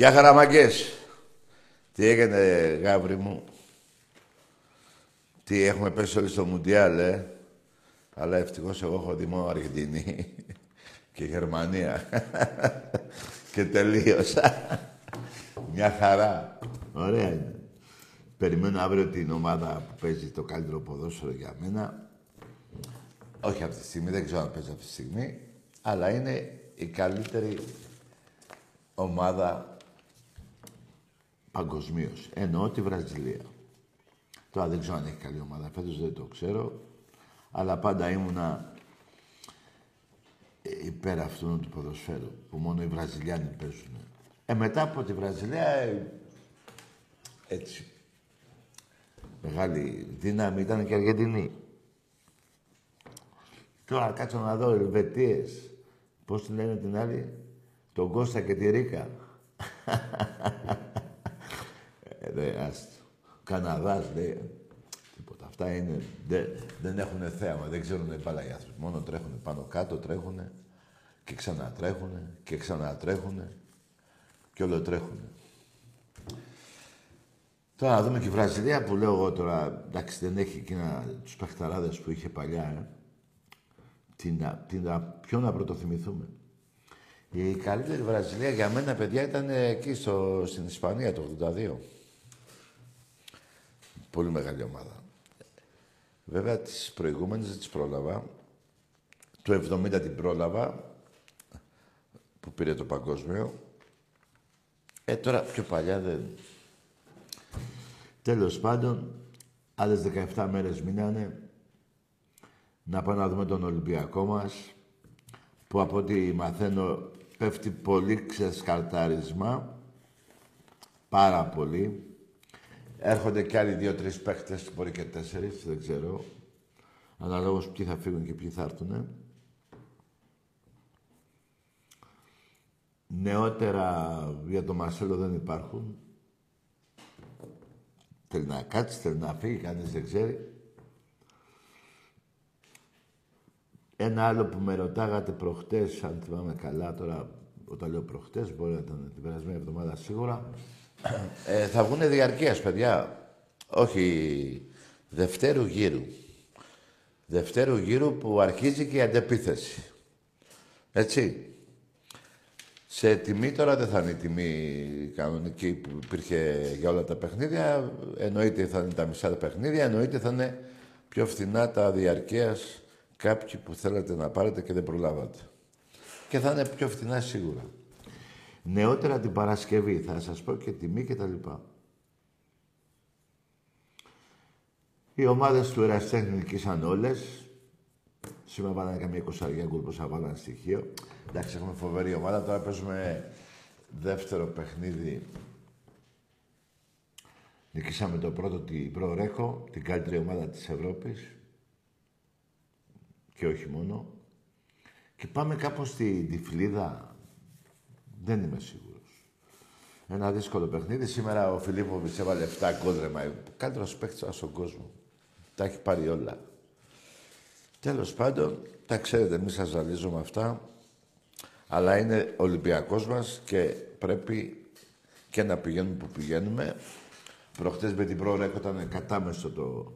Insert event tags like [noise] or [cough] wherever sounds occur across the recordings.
Γεια χαραμαγκές. Τι έγινε, γάβρι μου; Τι έχουμε πέσει όλοι στο Μουντιάλ, ε; Αλλά ευτυχώς εγώ έχω δει μόνο Αργεντινή [laughs] και Γερμανία. [laughs] και τελείωσα. [laughs] Μια χαρά. Ωραία είναι. Περιμένω αύριο την ομάδα που παίζει το καλύτερο ποδόσφαιρο για μένα. Όχι αυτή τη στιγμή, δεν ξέρω αν παίζει αυτή τη στιγμή. Αλλά είναι η καλύτερη ομάδα Παγκοσμίως. Εννοώ τη Βραζιλία. Τώρα δεν ξέρω αν έχει καλή ομάδα. Φέτος δεν το ξέρω. Αλλά πάντα ήμουνα υπέρ αυτού του ποδοσφαίρου που μόνο οι Βραζιλιάνοι παίζουν. Ε, μετά από τη Βραζιλία, ε, έτσι, μεγάλη δύναμη ήταν και Αργεντινή. Τώρα κάτσω να δω Ελβετίες. Πώς τη λένε την άλλη, τον Κώστα και τη Ρίκα. [laughs] Ε, άστο. Καναδάς, λέει. Τίποτα. Αυτά είναι, δεν, δεν έχουν θέαμα, δεν ξέρουν μπάλα οι άνθρωποι. Μόνο τρέχουν πάνω κάτω, τρέχουν και ξανατρέχουν και ξανατρέχουν και όλο τρέχουν. Τώρα να δούμε και η Βραζιλία που λέω εγώ τώρα, εντάξει δεν έχει εκείνα τους παιχταράδες που είχε παλιά, ε. Τι να, τι να, ποιο να πρωτοθυμηθούμε. Η καλύτερη Βραζιλία για μένα, παιδιά, ήταν εκεί στο, στην Ισπανία το 82. Πολύ μεγάλη ομάδα. Βέβαια, τις προηγούμενες δεν τις πρόλαβα. Το 70 την πρόλαβα, που πήρε το παγκόσμιο. Ε, τώρα πιο παλιά δεν... Τέλος πάντων, άλλες 17 μέρες μείνανε να πάμε να δούμε τον Ολυμπιακό μας, που από ό,τι μαθαίνω πέφτει πολύ ξεσκαρτάρισμα, πάρα πολύ. Έρχονται και άλλοι δύο-τρεις παίχτες, μπορεί και τέσσερις, δεν ξέρω. Αναλόγως ποιοι θα φύγουν και ποιοι θα έρθουν. Νεότερα για τον Μαρσέλο δεν υπάρχουν. Θέλει να κάτσει, θέλει να φύγει, κανείς δεν ξέρει. Ένα άλλο που με ρωτάγατε προχτές, αν θυμάμαι καλά τώρα, όταν λέω προχτές, μπορεί να ήταν την περασμένη εβδομάδα σίγουρα, ε, θα βγουν διαρκείας, παιδιά. Όχι δευτέρου γύρου. Δευτέρου γύρου που αρχίζει και η αντεπίθεση. Έτσι. Σε τιμή τώρα δεν θα είναι η τιμή κανονική που υπήρχε για όλα τα παιχνίδια. Εννοείται θα είναι τα μισά τα παιχνίδια. Εννοείται θα είναι πιο φθηνά τα διαρκείας κάποιοι που θέλετε να πάρετε και δεν προλάβατε. Και θα είναι πιο φθηνά σίγουρα. Νεότερα την Παρασκευή, θα σας πω και τιμή και τα λοιπά. Οι ομάδες του Εραστέχνη νικήσαν όλες. Σήμερα βάλανε καμία εικοσαριά γκολ πόσα βάλανε στοιχείο. Εντάξει, έχουμε φοβερή ομάδα. Τώρα παίζουμε δεύτερο παιχνίδι Νικήσαμε το πρώτο την Προρέχο, την καλύτερη ομάδα της Ευρώπης. Και όχι μόνο. Και πάμε κάπως στη Τυφλίδα. Δεν είμαι σίγουρος. Ένα δύσκολο παιχνίδι. Σήμερα ο Φιλίπποβιτς έβαλε 7 κόντρεμα. Καλύτερος παίκτης στον κόσμο. Τα έχει πάρει όλα. Τέλος πάντων, τα ξέρετε, μη σας ζαλίζω με αυτά. Αλλά είναι Ολυμπιακός μας και πρέπει και να πηγαίνουμε που πηγαίνουμε. Προχτές με την πρόοδο ήταν κατάμεστο το,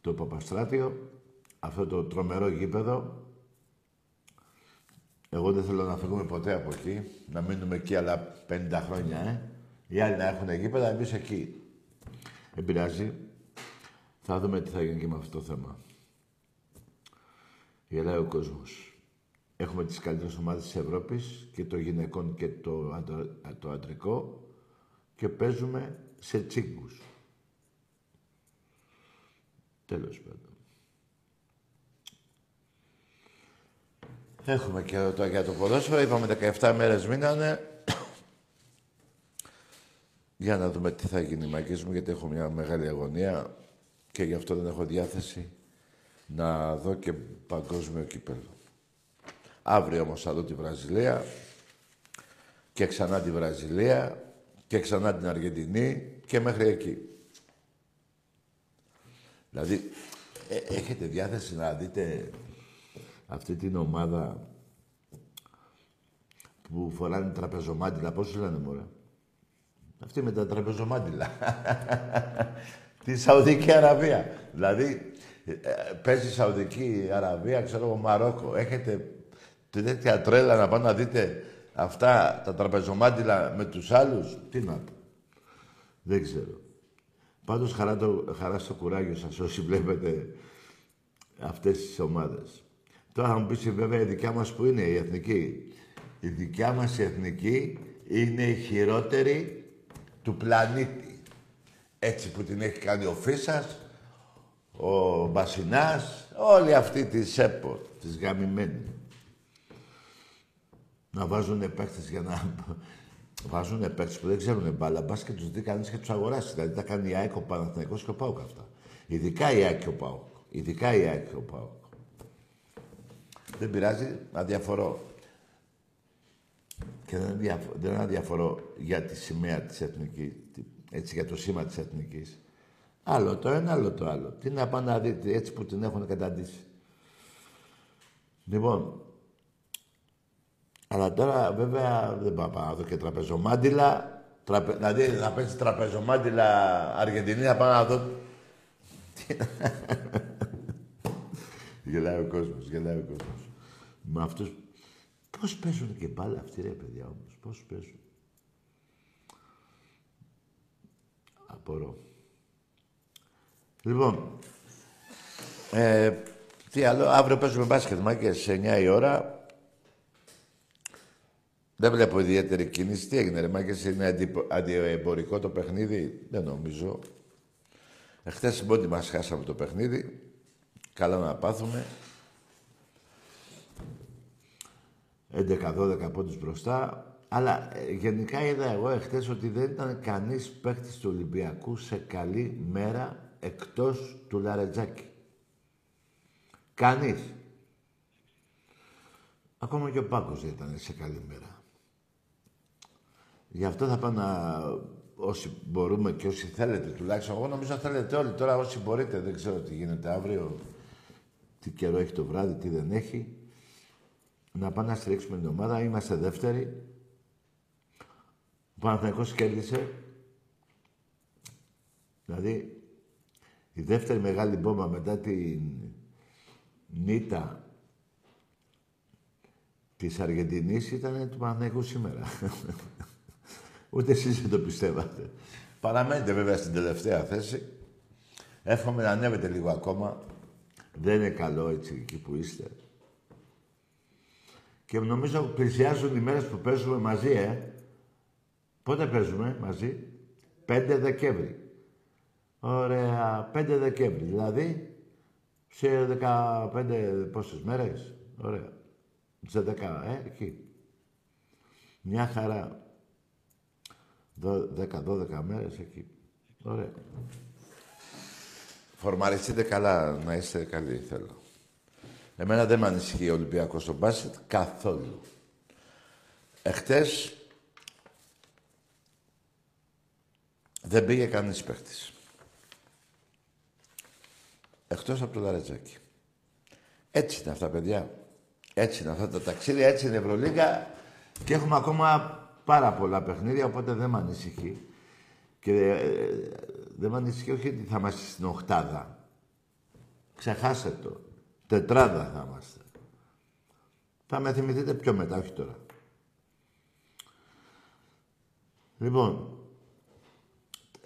το Παπαστράτιο. Αυτό το τρομερό γήπεδο. Εγώ δεν θέλω να φύγουμε ποτέ από εκεί. Να μείνουμε εκεί άλλα 50 χρόνια, ε. Οι άλλοι να έχουν γήπεδα, εμείς εκεί. Επηρεάζει. Θα δούμε τι θα γίνει και με αυτό το θέμα. Γελάει ο κόσμος. Έχουμε τις καλύτερες ομάδες της Ευρώπης και το γυναικών και το, το αντρικό και παίζουμε σε τσίγκους. Τέλος πάντων. Έχουμε και το για το ποδόσφαιρο. Είπαμε 17 μέρες μείνανε. Για να δούμε τι θα γίνει η μου, γιατί έχω μια μεγάλη αγωνία και γι' αυτό δεν έχω διάθεση να δω και παγκόσμιο κύπελο. Αύριο όμως θα δω τη Βραζιλία και ξανά τη Βραζιλία και ξανά την Αργεντινή και μέχρι εκεί. Δηλαδή, ε, έχετε διάθεση να δείτε αυτή την ομάδα που φοράνε τραπεζομάντιλα. Πώς λένε, μωρέ; Αυτή με τα τραπεζομάντιλα. [laughs] τη Σαουδική Αραβία. Δηλαδή, ε, παίζει Σαουδική Αραβία, ξέρω εγώ, Μαρόκο. Έχετε τέτοια τρέλα να πάω να δείτε αυτά τα τραπεζομάντιλα με τους άλλους; Τι να πω. Δεν ξέρω. Πάντως χαρά, το, χαρά στο κουράγιο σας όσοι βλέπετε αυτές τις ομάδες. Τώρα θα μου πεις βέβαια η δικιά μας που είναι η εθνική. Η δικιά μας η εθνική είναι η χειρότερη του πλανήτη. Έτσι που την έχει κάνει ο Φίσας, ο Μπασινάς, όλοι αυτοί της ΣΕΠΟ, της γαμημένοι. Να βάζουν παίχτες για να... [laughs] Βάζουν παίχτες που δεν ξέρουν μπάλα, μπας και τους δει κανείς και τους αγοράσει. Δηλαδή τα κάνει η ΑΕΚ, ο Παναθηναϊκός και ο ΠΑΟΚ αυτά. Ειδικά η ΑΕΚ και ο ΠΑΟΚ. Ειδικά η ΑΕΚ και ο ΠΑΟΚ. Δεν πειράζει, αδιαφορώ. Και δεν, αδιαφο... δεν αδιαφορώ για τη σημαία της εθνικής, έτσι για το σήμα της εθνικής. Άλλο το ένα, άλλο το άλλο. Τι να πάνε να δείτε έτσι που την έχουν καταντήσει. Λοιπόν, αλλά τώρα βέβαια δεν πάω να δω και τραπεζομάντιλα. Τραπε... Δηλαδή θα παίξει τραπεζομάντιλα Αργεντινή, θα πάω να δω. [laughs] γελάει ο κόσμος, γελάει ο κόσμος. Με αυτούς... Πώς παίζουν και μπάλα αυτοί ρε παιδιά όμως, πώς παίζουν. Απορώ. Λοιπόν, ε, τι άλλο, αύριο παίζουμε μπάσκετ μάγκες σε 9 η ώρα. Δεν βλέπω ιδιαίτερη κίνηση. Τι έγινε, ρε μάγκες, είναι αντιεμπορικό το παιχνίδι; Δεν νομίζω. Εχθές ότι μας χάσαμε το παιχνίδι. Καλά να πάθουμε. 11-12 πόντους μπροστά. Αλλά ε, γενικά είδα εγώ εχθές ότι δεν ήταν κανείς παίχτης του Ολυμπιακού σε καλή μέρα εκτός του Λαρετζάκη. Κανείς. Ακόμα και ο Πάκος δεν ήταν σε καλή μέρα. Γι' αυτό θα πάω να... Όσοι μπορούμε και όσοι θέλετε τουλάχιστον. Εγώ νομίζω θέλετε όλοι. Τώρα όσοι μπορείτε, δεν ξέρω τι γίνεται αύριο. Τι καιρό έχει το βράδυ, τι δεν έχει. Να πάμε να στηρίξουμε την ομάδα. Είμαστε δεύτεροι. Ο Παναθηναϊκός κέρδισε. Δηλαδή, η δεύτερη μεγάλη μπόμπα μετά την νύτα της Αργεντινής ήταν του Παναθηναϊκού σήμερα. [laughs] Ούτε εσείς δεν το πιστεύατε. Παραμένετε βέβαια στην τελευταία θέση. Εύχομαι να ανέβετε λίγο ακόμα. Δεν είναι καλό έτσι εκεί που είστε. Και νομίζω πλησιάζουν οι μέρες που παίζουμε μαζί, ε. Πότε παίζουμε μαζί; 5 Δεκέμβρη. Ωραία, 5 Δεκέμβρη. Δηλαδή, σε 15 πόσες μέρες; Ωραία. Σε 10, ε, εκεί. Μια χαρά. 10-12 μέρες εκεί. Ωραία. Φορμαριστείτε καλά, να είστε καλοί, θέλω. Εμένα δεν με ανησυχεί ο Ολυμπιακός στο μπάσκετ καθόλου. Εχθές δεν πήγε κανείς παίχτης. Εκτός από το Λαρετζάκι. Έτσι είναι αυτά, παιδιά. Έτσι είναι αυτά τα ταξίδια, έτσι είναι η Ευρωλίγκα και έχουμε ακόμα πάρα πολλά παιχνίδια, οπότε δεν με ανησυχεί. Και ε, δεν με ανησυχεί όχι ότι θα είμαστε στην οχτάδα. Ξεχάστε το. Τετράδα θα είμαστε. Θα με θυμηθείτε πιο μετά, όχι τώρα. Λοιπόν,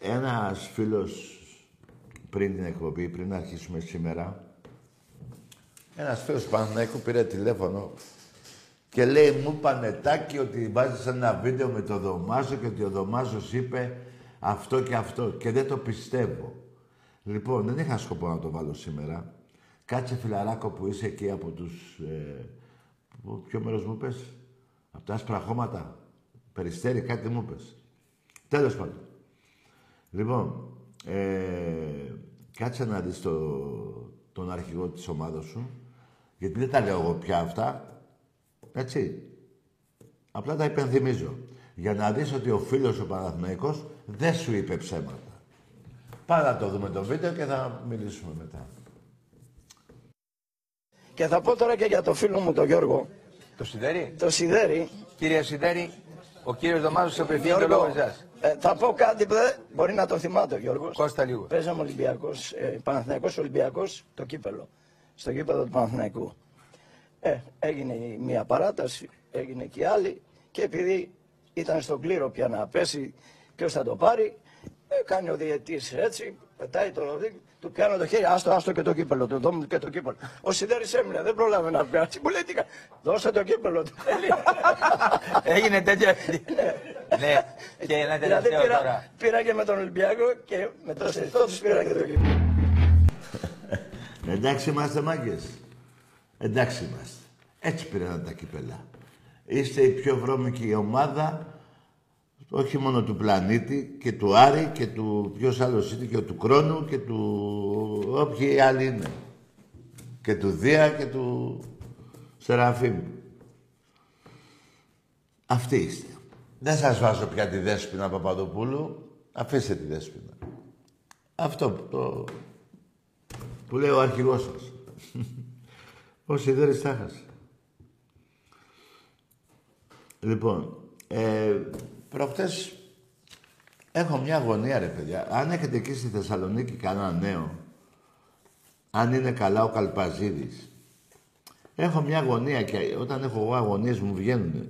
ένας φίλος πριν την εκπομπή, πριν αρχίσουμε σήμερα, ένας φίλος του Παναθηναϊκού πήρε τηλέφωνο και λέει μου πανετάκι ότι βάζεις ένα βίντεο με το Δωμάζο και ότι ο Δωμάζος είπε αυτό και αυτό και δεν το πιστεύω. Λοιπόν, δεν είχα σκοπό να το βάλω σήμερα. Κάτσε φιλαράκο που είσαι εκεί από τους... Ε, ποιο μέρος μου πες; Από τα άσπρα χώματα; Περιστέρι, κάτι μου πες. Τέλος πάντων. Λοιπόν, ε, κάτσε να δεις το, τον αρχηγό της ομάδας σου. Γιατί δεν τα λέω εγώ πια αυτά. Έτσι. Απλά τα υπενθυμίζω. Για να δεις ότι ο φίλος ο Παναθηναϊκός δεν σου είπε ψέματα. Πάρα το δούμε το βίντεο και θα μιλήσουμε μετά. Και θα πω τώρα και για το φίλο μου τον Γιώργο. Το Σιδέρι. Το Σιδέρι. Κύριε Σιδέρι, ο κύριος Δωμάζος σε απευθύνει το λόγο εσάς. Ε, θα πω κάτι που δεν μπορεί να το θυμάται ο Γιώργος. Κώστα λίγο. Παίζαμε Ολυμπιακός, ε, Παναθηναϊκός Ολυμπιακός, το κύπελο. Στο κύπελο του Παναθηναϊκού. Ε, έγινε η μία παράταση, έγινε και η άλλη και επειδή ήταν στον κλήρο πια να πέσει ποιος θα το πάρει, ε, κάνει ο διαιτής έτσι, πετάει το ροδί, του πιάνω το χέρι, άστο, άστο και το κύπελο, του δόμου και το κύπελο. Ο Σιδέρης έμεινε, δεν πρόλαβε να πιάσει, μου λέει τι δώσε το κύπελο του. [laughs] Έγινε τέτοια. ναι, και ένα δηλαδή τελευταίο πήρα, τώρα. πήρα και με τον Ολυμπιακό και με το Σεριστό τους πήρα και το κύπελο. Εντάξει είμαστε μάγκες. Εντάξει είμαστε. Έτσι πήραν τα κύπελα. Είστε η πιο βρώμικη ομάδα όχι μόνο του πλανήτη και του Άρη και του ποιος άλλος είναι και του Κρόνου και του όποιοι άλλοι είναι. Και του Δία και του Σεραφείμ. Αυτοί είστε. Δεν σας βάζω πια τη Δέσποινα Παπαδοπούλου. Αφήστε τη Δέσποινα. Αυτό το... που λέει ο αρχηγός σας. [laughs] Ο Σιδέρης τα χάσε. Λοιπόν, ε, προχτές έχω μια αγωνία ρε παιδιά. Αν έχετε εκεί στη Θεσσαλονίκη κανένα νέο, αν είναι καλά ο Καλπαζίδης, έχω μια αγωνία και όταν έχω εγώ αγωνίες μου βγαίνουν.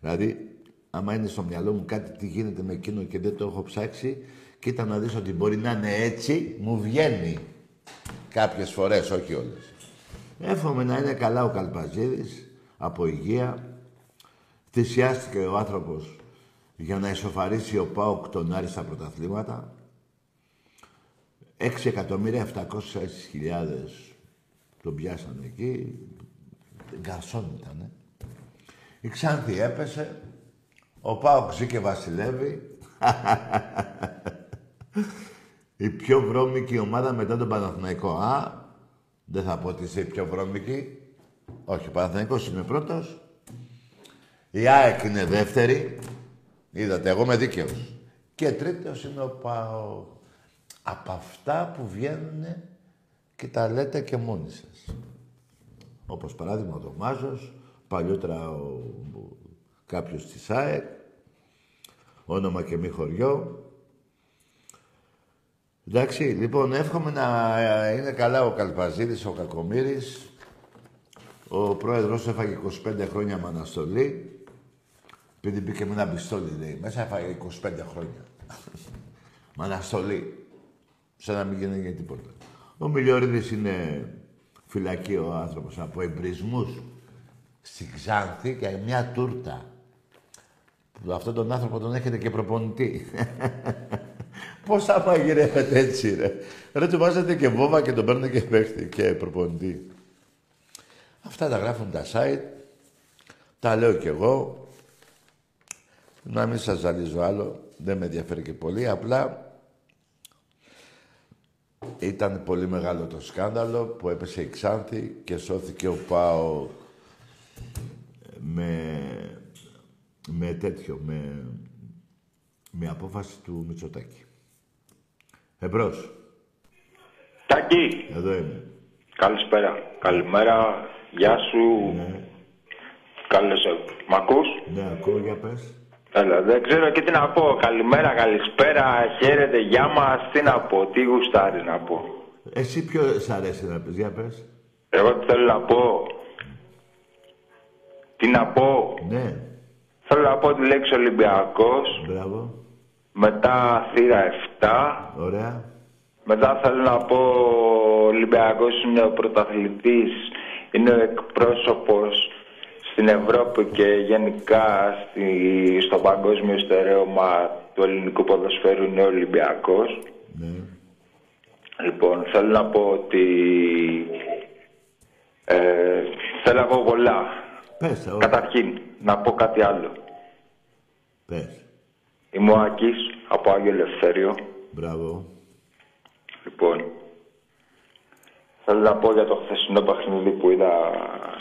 δηλαδή, άμα είναι στο μυαλό μου κάτι τι γίνεται με εκείνο και δεν το έχω ψάξει, κοίτα να δεις ότι μπορεί να είναι έτσι, μου βγαίνει. Κάποιες φορές, όχι όλες. Εύχομαι να είναι καλά ο Καλπαζίδης, από υγεία. Θυσιάστηκε ο άνθρωπος για να ισοφαρίσει ο ΠΑΟΚ τον Άρη στα πρωταθλήματα. 6.700.000 τον πιάσανε εκεί. Γκαρσόν ήτανε. Η Ξάνθη έπεσε. Ο ΠΑΟΚ ζει και βασιλεύει. [laughs] η πιο βρώμικη ομάδα μετά τον Παναθηναϊκό. Α, δεν θα πω ότι είσαι η πιο βρώμικη. Όχι, ο Παναθηναϊκός είναι πρώτος. Η ΑΕΚ είναι δεύτερη. Είδατε, εγώ είμαι δίκαιος. Και τρίτος είναι ο ΠΑΟ. Από αυτά που βγαίνουν και τα λέτε και μόνοι σας. Όπως παράδειγμα ο Δωμάζος, παλιότερα ο, ο, κάποιος της ΑΕΚ, όνομα και μη χωριό. Εντάξει, λοιπόν, εύχομαι να είναι καλά ο Καλπαζίδης, ο Κακομύρης. Ο πρόεδρος έφαγε 25 χρόνια με αναστολή. Επειδή μπήκε με ένα πιστόλι, λέει. Μέσα έφαγε 25 χρόνια. με αναστολή. Σαν να μην γίνει τίποτα. Ο Μιλιορίδης είναι φυλακή ο άνθρωπος από εμπρισμούς στη Ξάνθη και μια τούρτα. Αυτόν τον άνθρωπο τον έχετε και προπονητή. [laughs] Πώς θα μαγειρεύετε έτσι, ρε. Ρε, του βάζετε και βόβα και τον παίρνετε και παίχτη και προπονητή. Αυτά τα γράφουν τα site. Τα λέω κι εγώ. Να μην σας ζαλίζω άλλο. Δεν με ενδιαφέρει και πολύ. Απλά ήταν πολύ μεγάλο το σκάνδαλο που έπεσε η Ξάνθη και σώθηκε ο Πάο με, με τέτοιο, με, με απόφαση του Μητσοτάκη. Εμπρός. Τάκη, Εδώ είμαι. καλησπέρα. Καλημέρα. Γεια σου. Ναι, Καλώς Μ' ακούς; ναι, ακούω, για πες. Έλα, δεν ξέρω και τι να πω. Καλημέρα, καλησπέρα, χαίρετε, γεια μας. Τι να πω, τι γουστάρει να πω. Εσύ ποιο σ' αρέσει να πεις, για πες. Εγώ τι θέλω να πω. Τι να πω. Ναι, Θέλω να πω τη λέξη Ολυμπιακός. μπράβο, Μετά θύρα 7. ωραία. Μετά θέλω να πω ο Ολυμπιακός είναι ο πρωταθλητής, είναι ο εκπρόσωπος στην Ευρώπη και γενικά στη, στο παγκόσμιο στερέωμα του ελληνικού ποδοσφαίρου είναι ο Ολυμπιακός. Ναι, Λοιπόν, θέλω να πω ότι ε, θέλω να πω πολλά. πες, ωραία. Καταρχήν, να πω κάτι άλλο. Πες, Είμαι ο Άκης από Άγιο Ελευθέριο. μπράβο. Λοιπόν, θέλω να πω για το χθεσινό παιχνίδι που είδα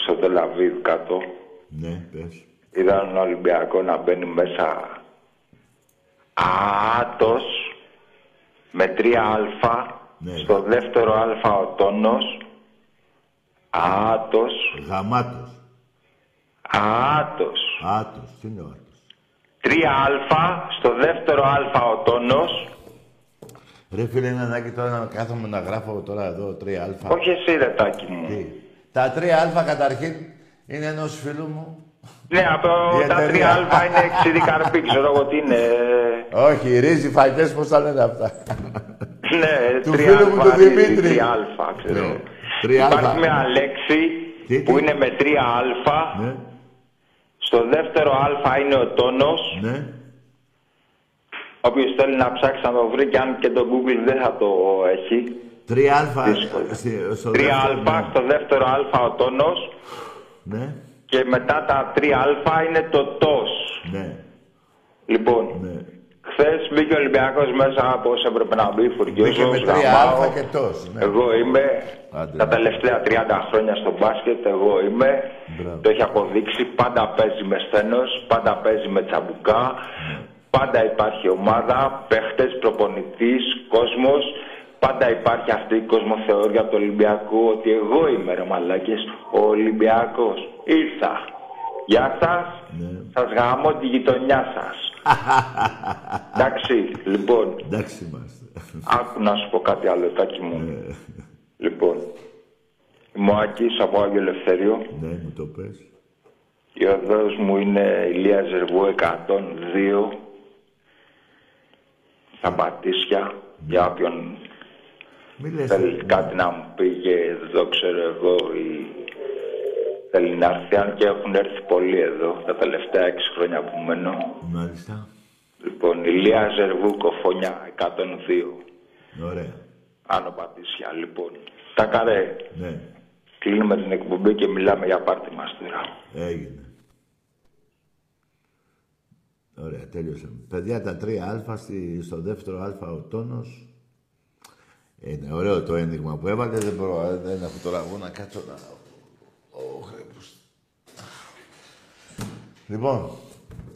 στο Τελαβίδ κάτω. Ναι, πες. Είδα έναν Ολυμπιακό να μπαίνει μέσα άτος με 3α. Ναι. Στο δεύτερο α ο τόνος. Άτος. Γαμάτος. Άτος. Άτος, τι είναι ο άτος. 3α. Στο δεύτερο α ο τόνος. Ρε φίλε, είναι ανάγκη τώρα να κάθομαι να γράφω τώρα εδώ 3α. Όχι εσύ ρε τάκι μου. Τι; Τα 3α καταρχήν είναι ενός φίλου μου. Ναι, από [laughs] Η τα εταιρεία. 3α είναι ξύδι καρπί, [laughs] ξέρω εγώ τι είναι. Όχι, ρύζι, φαγές, πώς τα λένε αυτά; Ναι, [laughs] Του 3α, φίλου μου του Δημήτρη. 3α, ξέρω. Ναι. 3α. Υπάρχει μια λέξη Τι, που τι; είναι με 3α. ναι, Στο δεύτερο α είναι ο τόνος. ναι. Όποιος θέλει να ψάξει να το βρει και αν και το Google δεν θα το έχει. 3α. Δύσκολο. στη- στο 3α, δεύτερο, στο δεύτερο α ο τόνος. Ναι, Και μετά τα 3α είναι το τος. ναι, Λοιπόν, ναι. Χθες μπήκε ο Ολυμπιακός μέσα από όσο έπρεπε να μπει, φουρκιός, Μπήκε με γαμάω. 3α και τόσο. Ναι. Εγώ είμαι Άντε. τα τελευταία 30 χρόνια στο μπάσκετ, εγώ είμαι. Μπράβο. Το έχει αποδείξει, πάντα παίζει με σθένος, πάντα παίζει με τσαμπουκά, Ναι. πάντα υπάρχει ομάδα, παίχτες, προπονητής, κόσμος. Πάντα υπάρχει αυτή η κοσμοθεωρία του Ολυμπιακού ότι εγώ είμαι ρε μαλάκες, ο Ολυμπιακός. Ήρθα. Γεια σας. Ναι. Σας γαμώ τη γειτονιά σας. [laughs] Εντάξει, λοιπόν, Εντάξει είμαστε. άκου να σου πω κάτι άλλο, τάκι μου. Ναι. Λοιπόν, είμαι ο Άκης από Άγιο Ελευθέριο. Ναι, μου το πες. Η οδός μου είναι Ηλία Ζερβού 102. Στα Πατήσια. Για όποιον Μη λες. θέλεις κάτι να μου πει και εδώ ξέρω εγώ ή θέλει να έρθει. Αν και έχουν έρθει πολλοί εδώ τα τελευταία 6 χρόνια που μένω. Μάλιστα. Λοιπόν, Ηλία Ζερβού Κοφόνια 102. Ωραία. Άνω Πατήσια, λοιπόν. Τα καρέ. Ναι, Κλείνουμε την εκπομπή και μιλάμε για πάρτι μας τώρα. έγινε. Ωραία, τέλειωσε. Παιδιά, τα 3α στη, στο δεύτερο α ο τόνος. Είναι ωραίο το ένδειγμα που έβαλε. Δεν μπορώ, δεν έχω τώρα εγώ να κάτσω να... Ω, χρέπους. Λοιπόν,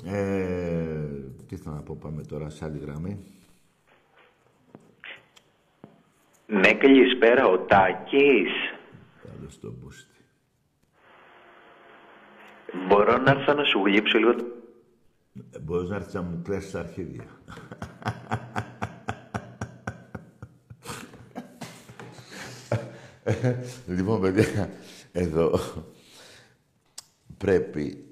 ε, τι θα να πω, πάμε τώρα σε άλλη γραμμή. Ναι, καλησπέρα, ο Τάκης. Καλώς το μπούστι. Μπορώ να έρθω να σου γλύψω λίγο... Ε, Μπορείς να έρθεις να μου κλέσεις τα αρχίδια. [laughs] λοιπόν, παιδιά, εδώ πρέπει...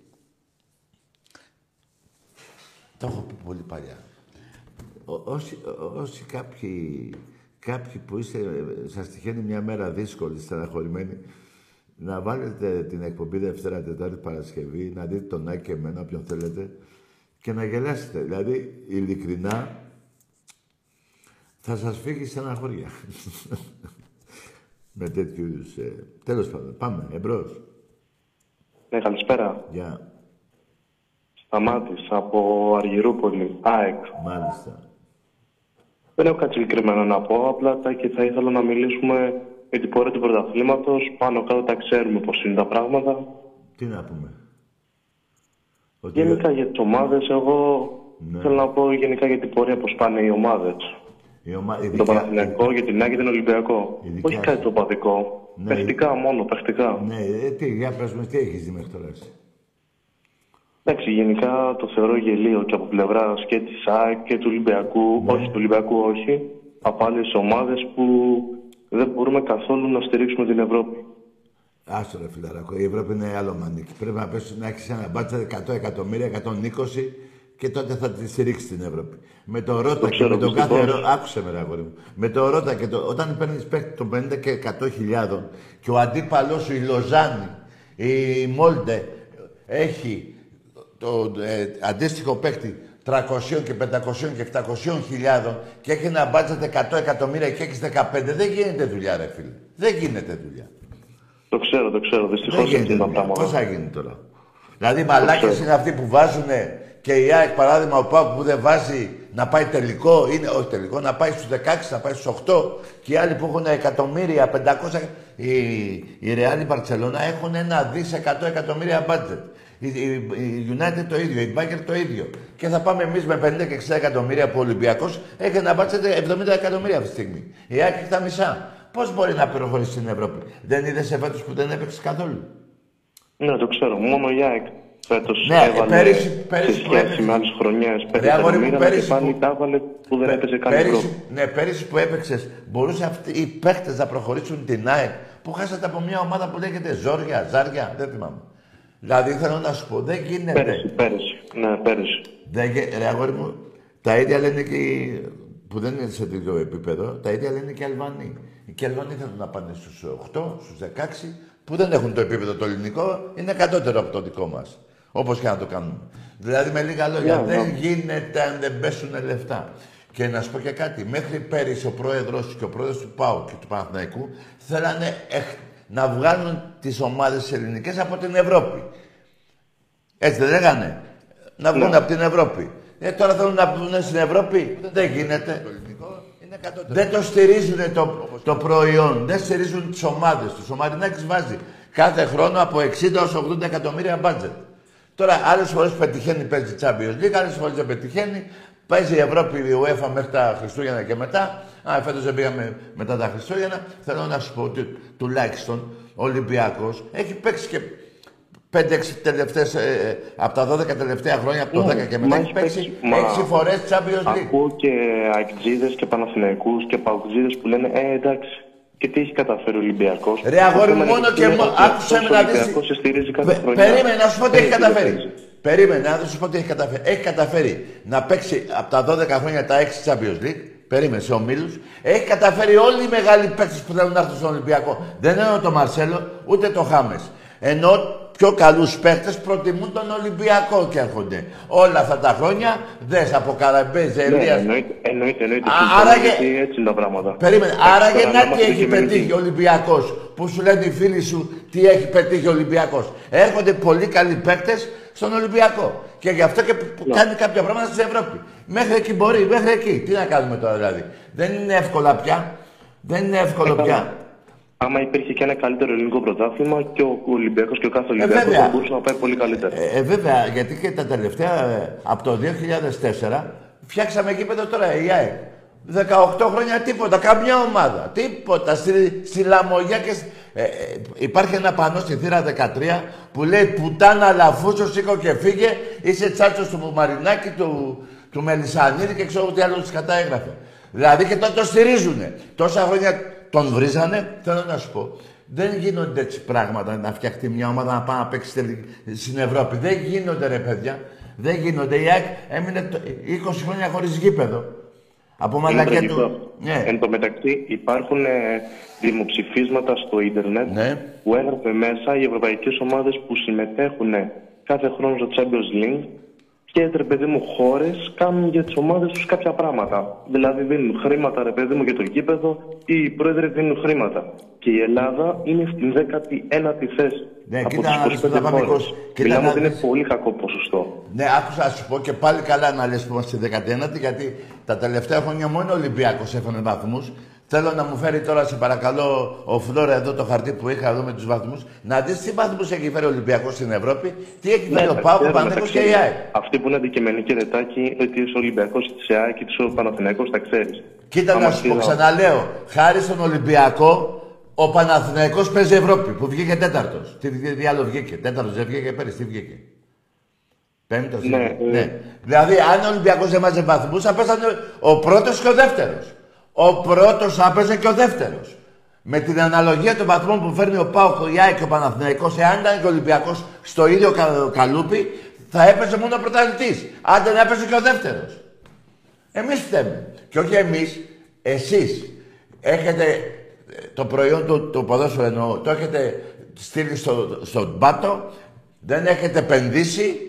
Το έχω πει πολύ παλιά. Ό- όσοι, όσοι κάποιοι, κάποιοι που είστε, σας τυχαίνει μια μέρα δύσκολη, στεναχωρημένοι, να βάλετε την εκπομπή Δευτέρα, Τετάρτη, Παρασκευή, να δείτε τον Άκη και εμένα, όποιον θέλετε, και να γελάσετε. Δηλαδή, ειλικρινά, θα σας φύγει στεναχωρία. [laughs] Με τέτοιους είδους... Ε... Τέλος πάντων, πάμε, εμπρός. Ναι, καλησπέρα. Γεια, Σταμάτης από Αργυρούπολη, ΑΕΚ. μάλιστα. Δεν έχω κάτι συγκεκριμένο να πω. Απλά τα και θα ήθελα να μιλήσουμε για την πορεία του πρωταθλήματος. Πάνω κάτω τα ξέρουμε πώς είναι τα πράγματα. Τι να πούμε. Ότι Γενικά για τις ομάδες, εγώ Ναι. θέλω να πω γενικά για την πορεία πώς πάνε οι ομάδες. Η ομα... η Τον δικιά- Παναθηναϊκό, για την ΑΕΚ και τον Ολυμπιακό. Η δικιά Όχι σου. κάτι το παδικό. Ναι. Παιχτικά μόνο, παιχτικά. Ναι, ε, τι, για πες μας, τι έχεις δει μέχρι τώρα εσύ; Εντάξει, γενικά το θεωρώ γελίο και από πλευρά και της ΑΕΚ και του Ολυμπιακού. Ναι. Όχι του Ολυμπιακού, όχι. Από άλλες ομάδες που δεν μπορούμε καθόλου να στηρίξουμε την Ευρώπη. Άστο ρε φιλαράκο, η Ευρώπη είναι άλλο μανίκι. Πρέπει να πέσει να έχεις ένα μπάτσα 100 εκατομμύρια, 120 και τότε θα τη στηρίξει την Ευρώπη. Με το Ρότα και ξέρω, με τον κάθε δυστυχώς. Ρώ... Άκουσε με ρε αγόρι μου. Με το Ρότα και το... όταν παίρνεις παίκτη των 50 και 100 χιλιάδων και ο αντίπαλός σου η Λοζάνη, η Μόλντε έχει το ε, αντίστοιχο παίκτη 300 και 500 και 700 χιλιάδων και έχει ένα μπάτζετ 100 εκατομμύρια και έχεις 15, δεν γίνεται δουλειά ρε φίλε. Δεν γίνεται δουλειά. Το ξέρω, το ξέρω. Δυστυχώς Δεν έτσι γίνεται. είναι τα δουλειά. πράγματα. Πώς θα γίνει τώρα; Δηλαδή, μαλάκες ξέρω. είναι αυτοί που βάζουν και η ΑΕΚ, παράδειγμα, ο Πάου που δεν βάζει να πάει τελικό, είναι, όχι τελικό, να πάει στους 16, να πάει στους 8 και οι άλλοι που έχουν εκατομμύρια, 500. Η, η Real, η Barcelona έχουν ένα δις 100 εκατομμύρια budget. Η, η, η United το ίδιο, η Bayern το ίδιο. Και θα πάμε εμείς με 50 και 60 εκατομμύρια που ο Ολυμπιακός έχει ένα budget 70 εκατομμύρια αυτή τη στιγμή. Η ΑΕΚ έχει τα μισά. Πώς μπορεί να προχωρήσει στην Ευρώπη; Δεν είδες σε φέτος που δεν έπαιξε καθόλου; Ναι, το ξέρω. Μόνο η ΑΕΚ φέτος Ναι, έβαλε πέρυσι- πέρυσι σε που σχέση έπαιξε. με άλλες χρονιές 5 Ρε αγόρι μου, εκατομμύρια πέρυσι και πάλι που- τα έβαλε που δεν έπαιζε καν πέρυσι, Ευρώπη. ναι, πέρυσι που έπαιξες, μπορούσε αυτοί οι παίχτες να προχωρήσουν την ΑΕΚ που χάσατε από μια ομάδα που λέγεται Ζόρια, Ζάρια, δεν θυμάμαι. Δηλαδή θέλω να σου πω, δεν γίνεται. Πέρυσι, πέρυσι. Ναι, πέρυσι. Δεν, γε- ρε αγόρι μου, τα ίδια λένε και οι, που δεν είναι σε τέτοιο επίπεδο, τα ίδια λένε και οι Αλβανοί. Και οι Αλβανοί θέλουν να πάνε στους 8, στους 16, που δεν έχουν το επίπεδο το ελληνικό, είναι κατώτερο από το δικό μας. Όπως και να το κάνουμε. Δηλαδή με λίγα λόγια, Ναι, δεν ναι. γίνεται αν δεν πέσουν λεφτά. Και να σου πω και κάτι, μέχρι πέρυσι ο πρόεδρος και ο πρόεδρος του ΠΑΟ και του Παναθηναϊκού θέλανε εχ- να βγάλουν τις ομάδες ελληνικές από την Ευρώπη. Έτσι δεν λέγανε; Να βγουν Ναι. από την Ευρώπη. Ε, τώρα θέλουν να βγουν στην Ευρώπη; Δεν γίνεται. Δεν το στηρίζουν το, το προϊόν. Δεν στηρίζουν τις ομάδες τους. Ο Μαρινάκης βάζει κάθε χρόνο από 60 έως 80 εκατομμύρια μπάτζετ. Τώρα άλλες φορές πετυχαίνει, παίζει Champions League, άλλες φορές δεν πετυχαίνει. Παίζει η Ευρώπη, η UEFA μέχρι τα Χριστούγεννα και μετά. Α, φέτος δεν πήγαμε μετά τα Χριστούγεννα. Θέλω να σου πω ότι τουλάχιστον ο Ολυμπιακός έχει παίξει και 5-6 τελευταίες, ε, ε, από τα 12 τελευταία χρόνια, από το Ναι, 10 και μα μετά, έχει έχει παίξει παίξει, μα- 6 φορές Champions League. Ακούω και αεκτζίδε και Παναθηναϊκούς και Παουτζίδε που λένε Ε, εντάξει, και τι έχει καταφέρει ο Ολυμπιακός; Ρε αγόρι μου, μόνο και μόνο. Άκουσε με να Ο δεις. Ολυμπιακό σε στηρίζει κάθε Πε- χρονιά. Περίμενε να σου πω τι έχει Έτσι δεν καταφέρει. παίζει. Περίμενε να σου πω τι έχει καταφέρει. Έχει καταφέρει να παίξει από τα 12 χρόνια τα 6 Champions League. Περίμενε σε ομίλους. Έχει καταφέρει όλοι οι μεγάλοι παίκτες που θέλουν να έρθουν στον Ολυμπιακό. Δεν εννοώ τον Μαρσέλο, ούτε τον Χάμες. Ενώ πιο καλούς παίκτες προτιμούν τον Ολυμπιακό και έρχονται. Όλα αυτά τα χρόνια, δες από Καραμπέζε, Ναι, Ελίας, εννοείται, εννοείται, εννοείται. Α, συμφωνώ, άρα και- γιατί Έτσι είναι τα πράγματα. Περίμενε. Εντάξει, Άρα τώρα, για να να τι είμαστε έχει αντικειμενικοί. πετύχει ο Ολυμπιακός. Που σου λένε οι φίλοι σου τι έχει πετύχει ο Ολυμπιακός. Έρχονται πολύ καλοί παίκτες στον Ολυμπιακό. Και γι' αυτό και που Ναι. κάνει κάποια πράγματα στην Ευρώπη. Μέχρι εκεί μπορεί, μέχρι εκεί. Τι να κάνουμε τώρα δηλαδή. Δεν είναι εύκολα πια. Δεν είναι εύκολο Ε, πια. Άμα υπήρχε και ένα καλύτερο ελληνικό πρωτάθλημα και ο Ολυμπιακός και ο κάθε Ολυμπιακός Ε, βέβαια. θα μπορούσε να πάει πολύ καλύτερα. Ε, ε, βέβαια, γιατί και τα τελευταία, ε, από το 2004, φτιάξαμε γήπεδο τώρα, η ΑΕΚ. 18 χρόνια τίποτα, καμιά ομάδα. Τίποτα. Στη, στη Λαμογιά και... σ- Ε, ε, υπάρχει ένα πανό στη θύρα 13 που λέει «Πουτάνα λαφούσος, σήκω και φύγε, είσαι τσάτσος του Μαρινάκη, του, του Μελισανίδη και ξέρω τι άλλο της κατά έγραφε». Δηλαδή και τότε το στηρίζουνε. Τόσα χρόνια τον βρίζανε, θέλω να σου πω. Δεν γίνονται έτσι πράγματα να φτιαχτεί μια ομάδα να πάει να παίξει τελι- στην Ευρώπη. Δεν γίνονται ρε παιδιά. Δεν γίνονται. Η ΑΕΚ έμεινε το- 20 χρόνια χωρίς γήπεδο. Από Είναι μαλακιά τραγικό του. αυτό. Ναι. Εν τω μεταξύ υπάρχουν ε, δημοψηφίσματα στο ίντερνετ Ναι. που έγραφε μέσα οι ευρωπαϊκές ομάδες που συμμετέχουν κάθε χρόνο στο Champions League και ρε παιδί μου χώρες κάνουν για τις ομάδες τους κάποια πράγματα. Δηλαδή δίνουν χρήματα ρε παιδί μου για το γήπεδο ή οι πρόεδροι δίνουν χρήματα. Και η Ελλάδα είναι στην 19η θέση. Ναι, από κοίτα να δεις, τις 25 θα πάμε χώρες. εικοσ- κοίτα Μιλάμε να ότι είναι δεις. πολύ κακό ποσοστό. Ναι, άκουσα να σου πω και πάλι καλά να λες που είμαστε στη 19η, γιατί τα τελευταία χρόνια μόνο ο Ολυμπιακός έφερε βαθμούς. Θέλω να μου φέρει τώρα, σε παρακαλώ, ο Φλόρα εδώ το χαρτί που είχα εδώ με τους βαθμούς, να δεις τι βαθμούς έχει φέρει ο Ολυμπιακός στην Ευρώπη, τι έχει φέρει ο τα Πάο, ο ξέρουμε, Παναθηναϊκός τα και η ξέρουμε. ΑΕΚ. Αυτοί που είναι αντικειμενικοί ρετάκι, ότι είσαι Ολυμπιακός τη ΕΑ και τη Παναθηναϊκός, τα ξέρεις. Κοίτα να σου πω, ξαναλέω, χάρη στον Ολυμπιακό, ο Παναθηναϊκός παίζει Ευρώπη, που βγήκε τέταρτος. Τι, τι, τι άλλο βγήκε, τέταρτος δεν βγήκε πέρυσι, τι βγήκε. Πέμπτος. Ναι, βγήκε. ε. ναι. Δηλαδή, αν ο Ολυμπιακός δεν μάζε βαθμούς, θα παίζανε ο πρώτος και ο δεύτερος. Ο πρώτος θα παίζει και ο δεύτερος. Με την αναλογία των βαθμών που φέρνει ο Πάο, ο Ιάη και ο Παναθηναϊκός, εάν ήταν και ο Ολυμπιακός στο ίδιο κα- καλούπι, θα έπαιζε μόνο ο πρωταθλητής. Αν δεν έπαιζε και ο δεύτερος. Εμείς φταίμε. Και όχι εμείς, εσείς. Έχετε ε, το προϊόν του, το ποδόσφαιρο εννοώ, το έχετε στείλει στο, στον πάτο, δεν έχετε επενδύσει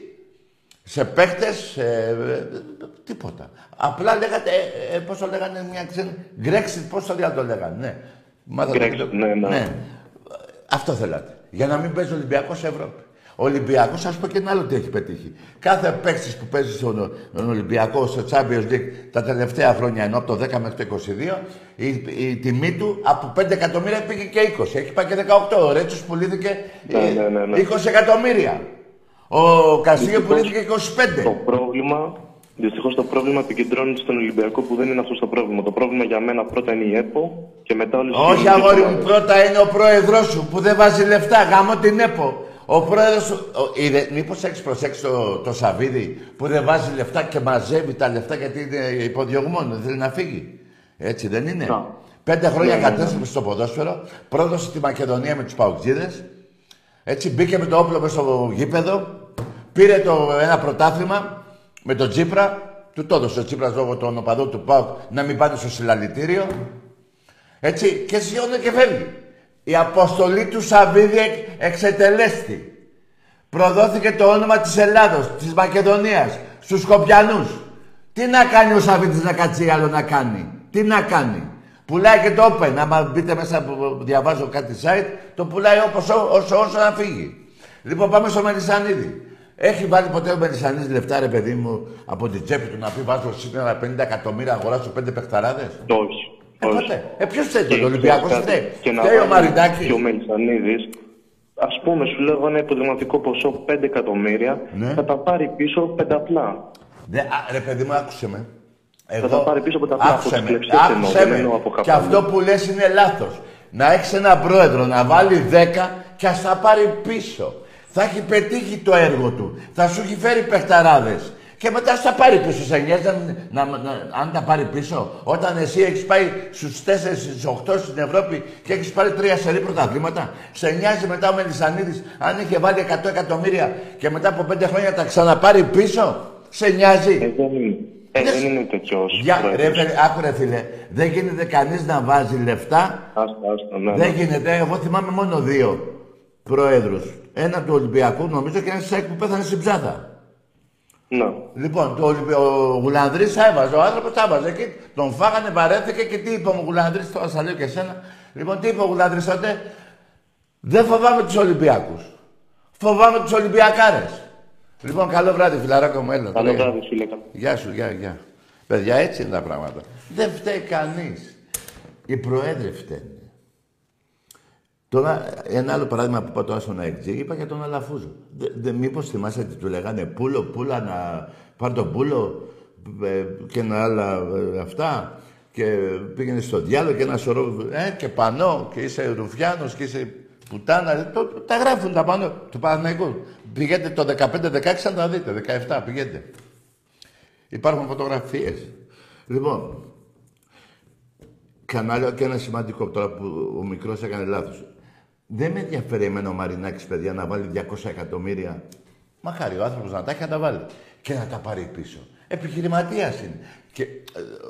σε παίχτες, ε, ε, τίποτα. Απλά λέγατε, ε, ε, πώς το λέγανε μια ξένη, Brexit, πώς το διάλογο το λέγανε, ναι. Μάθατε Brexit, και το- ναι, ναι. Αυτό θέλατε. Για να μην παίζει ο Ολυμπιακός σε Ευρώπη. Ο Ολυμπιακός, ας πω και ένα άλλο τι έχει πετύχει. Κάθε παίκτης που παίζει στον, στον Ολυμπιακό, στο Champions League τα τελευταία χρόνια, ενώ από το 10 μέχρι το 22, η, η τιμή του από 5 εκατομμύρια πήγε και 20. Έχει πάει και 18. Ο Ρέτσος πουλήθηκε Ναι, ε, ναι, ναι, ναι. 20 εκατομμύρια. Ο Καστίγιο Δυστυχώς, πουλήθηκε 25. Το πρόβλημα, δυστυχώς το πρόβλημα επικεντρώνεται στον Ολυμπιακό που δεν είναι αυτός το πρόβλημα. Το πρόβλημα για μένα πρώτα είναι η ΕΠΟ και μετά όλες Όχι, αγόρι μου, πρώτα είναι ο πρόεδρός σου που δεν βάζει λεφτά. Γάμο την ΕΠΟ. Ο πρόεδρος σου. Μήπως έχεις προσέξει το, το Σαββίδι που δεν βάζει λεφτά και μαζεύει τα λεφτά γιατί είναι υποδιωγμένο, δεν θέλει να φύγει. Έτσι δεν είναι; Να. Πέντε χρόνια Ναι, ναι, ναι. κατέστρεψε στο ποδόσφαιρο, πρόδωσε τη Μακεδονία με τους Παουτζίδες. Έτσι μπήκε με το όπλο μέσα στο γήπεδο, πήρε το ένα πρωτάθλημα με τον Τσίπρα. Του το έδωσε ο Τσίπρα λόγω των οπαδών του ΠΑΟΚ να μην πάνε στο συλλαλητήριο. Έτσι, και σιώνε και φεύγει. Η αποστολή του Σαββίδη εκ- εξετελέστη. Προδόθηκε το όνομα της Ελλάδος, της Μακεδονίας, στους Σκοπιανούς. Τι να κάνει ο Σαββίδης να κάτσει άλλο να κάνει; Τι να κάνει; Πουλάει και το Open. Άμα μπείτε μέσα που διαβάζω κάτι site, το πουλάει όπως, ό- όσο, όσο να φύγει. Λοιπόν, πάμε στο Μελισανίδη. Έχει βάλει ποτέ ο Μελισανίδης λεφτά, ρε παιδί μου, από την τσέπη του να πει βάζω σήμερα 50 εκατομμύρια αγοράσω πέντε παιχταράδες; Όχι. Ε, όχι. ποτέ. Ε, ποιος φταίει Και τον Ολυμπιακός, ξέρεις κάτι, φταίει. και να Φταίει ο βάλει Μαρινάκης. Και ο Μελισανίδης, ας πούμε, σου λέγω ένα υποδηματικό ποσό 5 εκατομμύρια, Ναι. θα τα πάρει πίσω πενταπλά. Ναι, α, ρε παιδί μου, άκουσε με. Εγώ, τα πάρει πίσω από τα πλάτη, άκουσε από με, τις κλεψιές εννοώ, άκουσε δεν με. εννοώ από Και καπέλο. αυτό που λες είναι λάθος. Να έχεις έναν πρόεδρο να βάλει 10 και ας τα πάρει πίσω. Θα έχει πετύχει το έργο του. Θα σου έχει φέρει παιχταράδες. Και μετά θα πάρει πίσω. Σε νοιάζει να, να, να- αν τα πάρει πίσω. Όταν εσύ έχεις πάει στους 4, στους 8 στην Ευρώπη και έχεις πάρει τρία σερή πρωταθλήματα. Σε νοιάζει μετά ο Μελισανίδης αν είχε βάλει 100 εκατομμύρια και μετά από 5 χρόνια τα ξαναπάρει πίσω. Σε νοιάζει. Ε, δεν είναι, ε, Ναι. δεν είναι τέτοιος Για, ρε, φίλε, άκου ρε φίλε, δεν γίνεται κανείς να βάζει λεφτά. Άστα, άστα, ναι, Δεν ναι. γίνεται. Εγώ θυμάμαι μόνο δύο προέδρους. Ένα του Ολυμπιακού, νομίζω, και ένα της ΑΕΚ που πέθανε στην ψάδα. Ναι. Λοιπόν, το Ολυμπι... ο Γουλανδρής θα έβαζε, ο άνθρωπος θα έβαζε. Και τον φάγανε, βαρέθηκε και τι είπε ο Γουλανδρής, τώρα θα λέω και εσένα. Λοιπόν, τι είπε ο Γουλανδρής τότε, δεν φοβάμαι τους Ολυμπιακούς. Φοβάμαι τους Ολυμπιακάρες. Λοιπόν, καλό βράδυ, φιλαράκο μου, έλα. Καλό το λέγα. βράδυ, φίλε. καλό. Γεια σου, γεια, γεια. Παιδιά, έτσι είναι τα πράγματα. Δεν φταίει κανείς. Οι προέδροι φταίνε. Τώρα, ένα άλλο παράδειγμα που είπα τώρα στον ΑΕΚΤΖ, είπα για τον Αλαφούζο. Δε, δε, μήπως θυμάσαι τι του λέγανε πούλο, πούλα να πάρει τον πούλο ε, και ένα άλλα ε, αυτά και πήγαινε στο διάλογο και ένα σωρό ε, και πανό και είσαι ρουφιάνος και είσαι πουτάνα. Το, τα γράφουν τα πάνω του Παναγικού. Πηγαίνετε το 15-16 να τα δείτε, 17 πηγαίνετε. Υπάρχουν φωτογραφίες. Λοιπόν, κανάλι και ένα σημαντικό τώρα που ο μικρός έκανε λάθος. Δεν με ενδιαφέρει εμένα ο Μαρινάκης, παιδιά, να βάλει 200 εκατομμύρια. Μακάρι ο άνθρωπος να τα έχει να τα βάλει. Και να τα πάρει πίσω. Επιχειρηματίας είναι. Και, ε,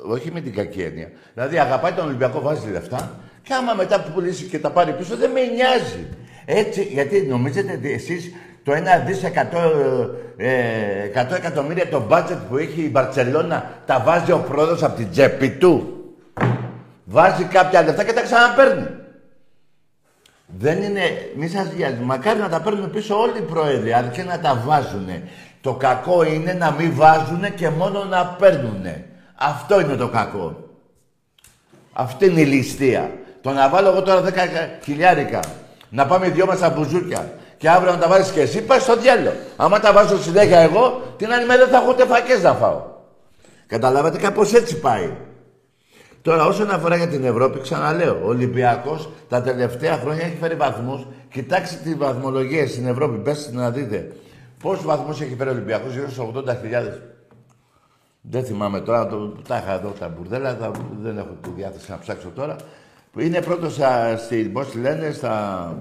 όχι με την κακή έννοια. Δηλαδή αγαπάει τον Ολυμπιακό, βάζει λεφτά. Και άμα μετά που πουλήσει και τα πάρει πίσω, δεν με νοιάζει. Έτσι, γιατί νομίζετε ότι εσείς Το ένα δις εκατό, ε, εκατό εκατομμύρια το μπάτζετ που έχει η Μπαρτσελώνα τα βάζει ο πρόεδρος από την τσέπη του. Βάζει κάποια λεφτά και τα ξαναπαίρνει. Δεν είναι, μη σας βιάζει. Μακάρι να τα παίρνουν πίσω όλοι οι πρόεδροι, αρκεί να τα βάζουνε. Το κακό είναι να μην βάζουνε και μόνο να παίρνουνε. Αυτό είναι το κακό. Αυτή είναι η ληστεία. Το να βάλω εγώ τώρα 10 χιλιάρικα, να πάμε δυο μας στα μπουζούκια και αύριο να τα βάλεις και εσύ, πάει στο διάλογο. Άμα τα βάζω συνέχεια εγώ, την άλλη μέρα δεν θα έχω ούτε φακές να φάω. Καταλάβατε, κάπως έτσι πάει. Τώρα, όσον αφορά για την Ευρώπη, ξαναλέω, ο Ολυμπιακός τα τελευταία χρόνια έχει φέρει βαθμούς. Κοιτάξτε τις βαθμολογία στην Ευρώπη, πέστε να δείτε. Πόσους βαθμούς έχει φέρει ο Ολυμπιακός, γύρω στους 80.000. Δεν θυμάμαι τώρα, το, τα είχα εδώ τα μπουρδέλα, τα, δεν έχω τη διάθεση να ψάξω τώρα. Είναι πρώτος στην, πώς τη λένε, στα,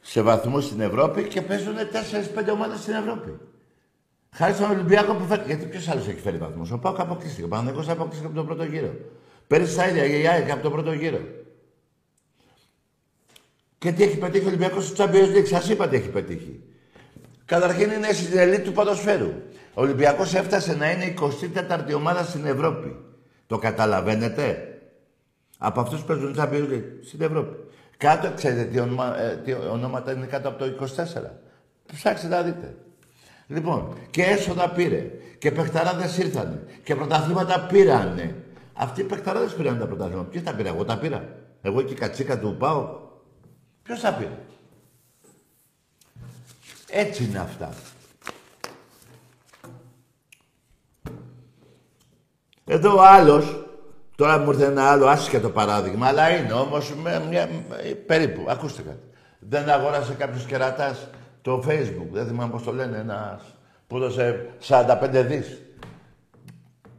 σε βαθμούς στην Ευρώπη και παίζουν 4-5 ομάδες στην Ευρώπη. Χάρη στον Ολυμπιακό που φέρει. Γιατί ποιος άλλος έχει φέρει βαθμούς; Ο Πάοκ αποκλείστηκε. Ο Παναγενικό αποκλείστηκε από τον πρώτο γύρο. Πέρυσι τα ίδια η ΑΕΚ από τον πρώτο γύρο. Και τι έχει πετύχει ο Ολυμπιακός στο Champions League; Σας είπα τι έχει πετύχει. Καταρχήν είναι στην ελίτ του ποδοσφαίρου. Ο Ολυμπιακός έφτασε να είναι η 24η ομάδα στην Ευρώπη. Το καταλαβαίνετε; Από αυτούς που παίζουν Champions League στην Ευρώπη. Κάτω, ξέρετε τι, ονομα, ε, τι ονόματα είναι κάτω από το 24. Ψάξτε να δείτε. Λοιπόν, και έσοδα πήρε. Και παιχταράδες ήρθανε. Και πρωταθλήματα πήρανε. Αυτοί οι παιχταράδες πήραν τα πρωταθλήματα. Ποιος τα πήρε, εγώ τα πήρα. Εγώ και η κατσίκα του πάω. Ποιος τα πήρε; Έτσι είναι αυτά. Εδώ ο άλλος, τώρα μου ήρθε ένα άλλο άσχετο παράδειγμα, αλλά είναι όμως με, μια, περίπου. Ακούστε κάτι. Δεν αγόρασε κάποιος κερατάς; Το facebook, δεν θυμάμαι πώς το λένε, ένας που έδωσε 45 δις.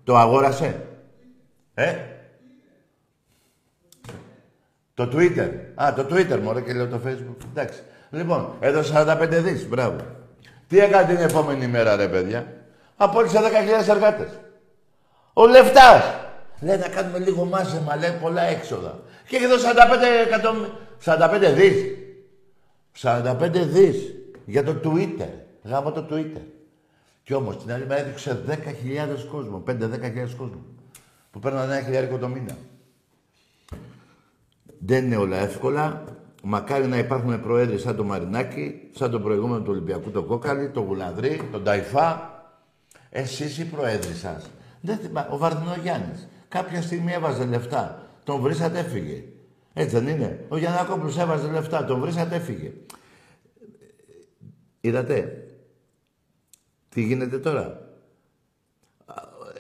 Το αγόρασε. Ε; Το Twitter. Α, το Twitter μωρέ και λέω το Facebook. Εντάξει. Λοιπόν, έδωσε 45 δις. Μπράβο. Τι έκανε την επόμενη μέρα ρε παιδιά; Απόλυσε 10.000 εργάτες. Ο Λεφτάς. Λέει να κάνουμε λίγο μάζεμα, λέει πολλά έξοδα. Και έχει δώσει 45 εκατομμύρια. 45 δις. 45 δις για το Twitter. Γάμο το Twitter. Κι όμως την άλλη μέρα έδειξε 10.000 κόσμο. 5-10.000 κόσμο. Που παίρνουν ένα χιλιάρικο το μήνα. Δεν είναι όλα εύκολα. Μακάρι να υπάρχουν προέδροι σαν το Μαρινάκι, σαν το προηγούμενο του Ολυμπιακού, το Κόκαλη, το Γουλανδρή, τον Ταϊφά. Εσείς οι προέδροι σας. Δεν θυμά... Ο Βαρδινογιάννης. Κάποια στιγμή έβαζε λεφτά. Τον βρήσατε, έφυγε. Έτσι δεν είναι; Ο Γιαννάκοπλος έβαζε λεφτά. Τον βρήσατε, έφυγε. Είδατε; Τι γίνεται τώρα;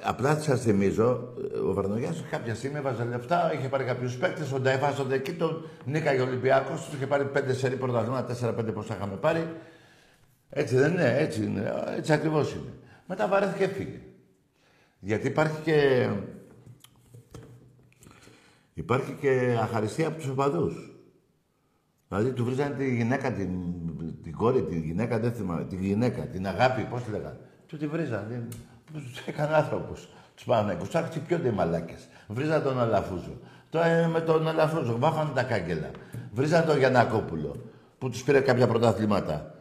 Απλά σας θυμίζω, ο Βαρδινογιάννη κάποια στιγμή έβαζε λεφτά, είχε πάρει κάποιους παίκτες, ο Νταϊφάσον εκεί, τον νίκαγε ο Ολυμπιακό, τους είχε πάρει πέντε σερή πρωταθλήματα, τέσσερα-πέντε πόσα είχαμε πάρει. Έτσι δεν είναι, έτσι είναι, έτσι ακριβώς είναι. Μετά βαρέθηκε και έφυγε. Γιατί υπάρχει και... Υπάρχει και αχαριστία από τους οπαδούς. Δηλαδή του βρίζανε τη γυναίκα, την, την κόρη, τη γυναίκα, δεν θυμάμαι, τη γυναίκα, την αγάπη, πώς τη λέγανε. Του τη βρίζανε. Τους έκανε άνθρωπος. Τους Παναγικούς. Του χτυπιόνται οι μαλάκες. Βρίζανε τον Αλαφούζο. Τώρα με τον Αλαφούζο, βάφανε τα κάγκελα. Βρίζανε τον Γιανακόπουλο, που τους πήρε κάποια πρωταθλήματα.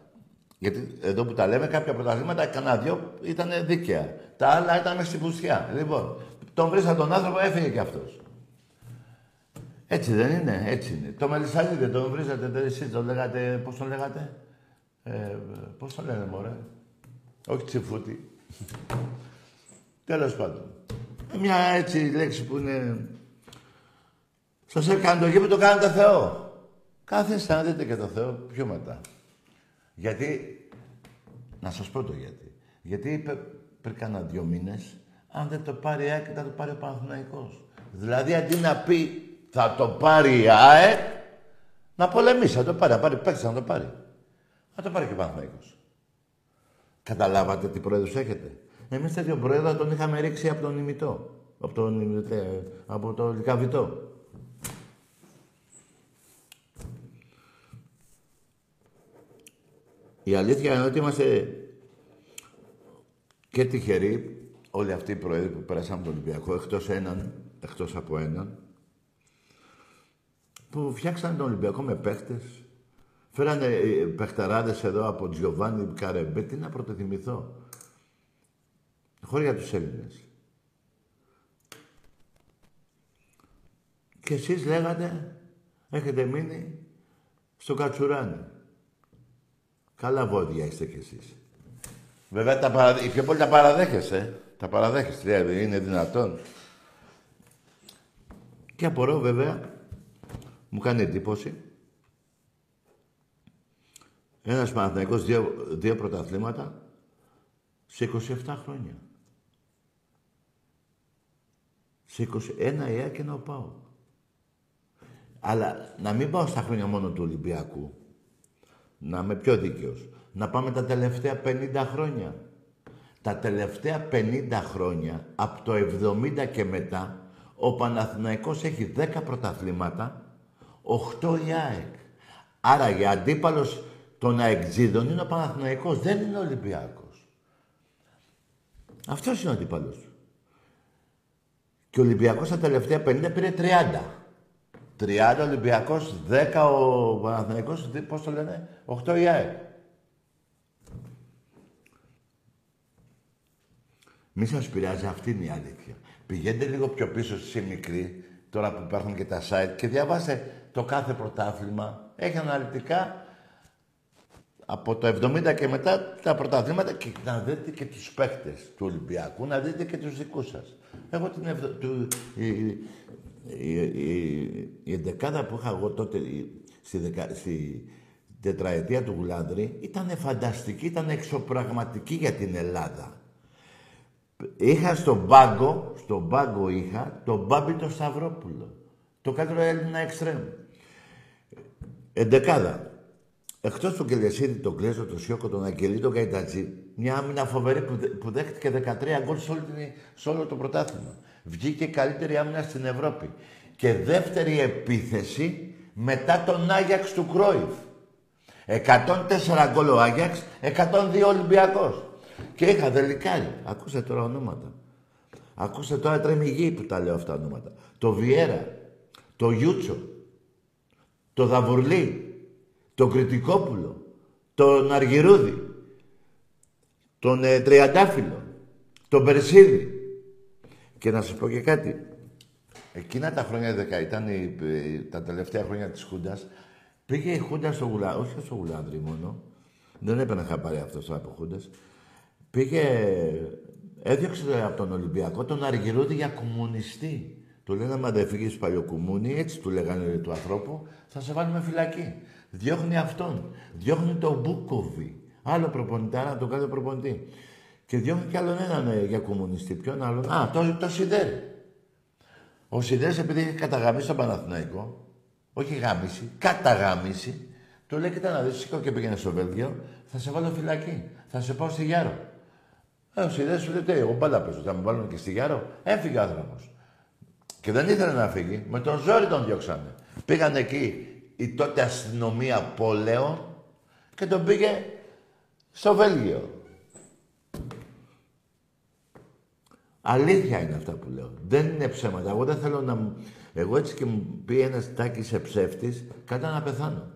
Γιατί εδώ που τα λέμε, κάποια πρωταθλήματα, κανένα δυο ήταν δίκαια. Τα άλλα ήταν μες στην πουστιά. Λοιπόν, τον βρίσκα τον άνθρωπο, έφυγε κι αυτός. Έτσι δεν είναι, έτσι είναι. Το Μελισσανίδη τον βρίζατε, εσείς τον λέγατε, πώς τον λέγατε; Ε, πώς τον λένε, μωρέ; Όχι τσιφούτη. Τέλος πάντων. Μια έτσι λέξη που είναι... Σας έκανε το γήπεδο, το κάνετε Θεό. Κάθεστε να δείτε και το Θεό πιο μετά. Γιατί, να σας πω το γιατί. Γιατί είπε πριν κάνα δύο μήνες, αν δεν το πάρει η ΑΕΚ, θα το πάρει ο Παναθηναϊκός. Δηλαδή, αντί να πει θα το πάρει η ΑΕΚ, να πολεμήσει, θα το πάρει, να πάρει παίξει, να το πάρει. Θα το πάρει και ο Παναθηναϊκός. Καταλάβατε τι πρόεδρος έχετε; Εμείς τέτοιο πρόεδρο τον είχαμε ρίξει από τον ημιτό. Από τον, από το λικαβιτό. Η αλήθεια είναι ότι είμαστε και τυχεροί όλοι αυτοί οι πρόεδροι που πέρασαν από τον Ολυμπιακό, εκτός έναν, εκτός από έναν, που φτιάξαν τον Ολυμπιακό με παίχτες, Φέρανε ε, παιχταράδες εδώ από Τζιοβάνι Καρεμπέ. Τι να πρωτοθυμηθώ. Χώρια τους Έλληνες. Και εσείς λέγατε, έχετε μείνει στο Κατσουράνι. Καλά βόδια είστε κι εσείς. Βέβαια, τα παρα... οι πιο πολλοί τα παραδέχεστε. Τα παραδέχεστε, δηλαδή, είναι δυνατόν. Και απορώ, βέβαια, μου κάνει εντύπωση. Ένας Παναθηναϊκός, δύο, δύο πρωταθλήματα σε 27 χρόνια. Σε 21 ένα ΕΑ και ένα ΟΠΑΟ. Αλλά να μην πάω στα χρόνια μόνο του Ολυμπιακού. Να είμαι πιο δίκαιος. Να πάμε τα τελευταία 50 χρόνια. Τα τελευταία 50 χρόνια, από το 70 και μετά, ο Παναθηναϊκός έχει 10 πρωταθλήματα, 8 η ΑΕΚ. Άρα για αντίπαλος των αεξίδων είναι ο Παναθηναϊκός, δεν είναι ο Ολυμπιακός. Αυτός είναι ο αντίπαλος του. Και ο Ολυμπιακός τα τελευταία 50 πήρε 30. 30 Ολυμπιακός, 10 ο Παναθηναϊκός, πώς το λένε, 8 η ΑΕΚ. Μη σας πειράζει, αυτή είναι η αλήθεια. Πηγαίνετε λίγο πιο πίσω στη μικρή, τώρα που υπάρχουν και τα site, και διαβάστε το κάθε πρωτάθλημα. Έχει αναλυτικά από το 70 και μετά τα πρωταθλήματα και να δείτε και τους παίχτες του Ολυμπιακού, να δείτε και τους δικούς σας. Εγώ την ευδο... του... η... Η... Η... η εντεκάδα που είχα εγώ τότε στη, δεκα... στη τετραετία του Γουλάνδρη ήταν φανταστική, ήταν εξωπραγματική για την Ελλάδα. Είχα στον πάγκο, στον πάγκο είχα τον Μπάμπη το Σταυρόπουλο. Το καλύτερο Έλληνα εξτρέμ. Εντεκάδα. Εκτός του Κελεσίδη, τον Κλέζο, τον Σιώκο, τον Αγγελί, τον Καϊτατζή, μια άμυνα φοβερή που, που δέχτηκε 13 γκολ σε, σε όλο το πρωτάθλημα. Βγήκε καλύτερη άμυνα στην Ευρώπη. Και δεύτερη επίθεση μετά τον Άγιαξ του Κρόιφ. 104 γκολ ο Άγιαξ, 102 Ολυμπιακός. Και είχα δελικάρι. Ακούστε τώρα ονόματα. Ακούστε τώρα τρέμει που τα λέω αυτά ονόματα. Το Βιέρα, το Γιούτσο, το Δαβουρλί, το Κριτικόπουλο, τον Αργυρούδη, τον ε, Τριαντάφυλλο, τον Περσίδη. Και να σας πω και κάτι. Εκείνα τα χρόνια δεκα, ήταν η, ε, τα τελευταία χρόνια της Χούντας, πήγε η Χούντα στο Γουλάνδρι, όχι στο Γουλάνδρι μόνο, δεν έπαιρνε χαπάρι αυτός από Χούντας, πήγε, έδιωξε από τον Ολυμπιακό τον Αργυρούδη για κομμουνιστή. Του λένε, άμα δεν φύγεις παλιοκουμούνι, έτσι του λέγανε του ανθρώπου, θα σε βάλουμε φυλακή. Διώχνει αυτόν. Διώχνει τον Μπούκοβι. Άλλο προπονητάρα, τον κάθε προπονητή. Και διώχνει κι άλλον έναν ε, για κομμουνιστή. Ποιον άλλον; Α, το, το Σιδέρ. Ο Σιδέρ, επειδή έχει καταγαμίσει τον Παναθηναϊκό, όχι γάμιση, καταγάμιση, του λέει: Κοίτα να δεις, σήκω και πήγαινε στο Βέλγιο, θα σε βάλω φυλακή. Θα σε πάω στη Γιάρο. Ε, ο Σιδέρ σου λέει: Εγώ μπάλα παίζω, θα με βάλουν και στη Γιάρο. Έφυγε ο άνθρωπος. Και δεν ήθελε να φύγει. Με τον ζόρι τον διώξανε. Πήγαν εκεί η τότε αστυνομία πόλεων και τον πήγε στο Βέλγιο. Αλήθεια είναι αυτά που λέω. Δεν είναι ψέματα. Εγώ δεν θέλω να μου... Εγώ έτσι και μου πει ένας τάκι σε ψεύτης, κατά να πεθάνω.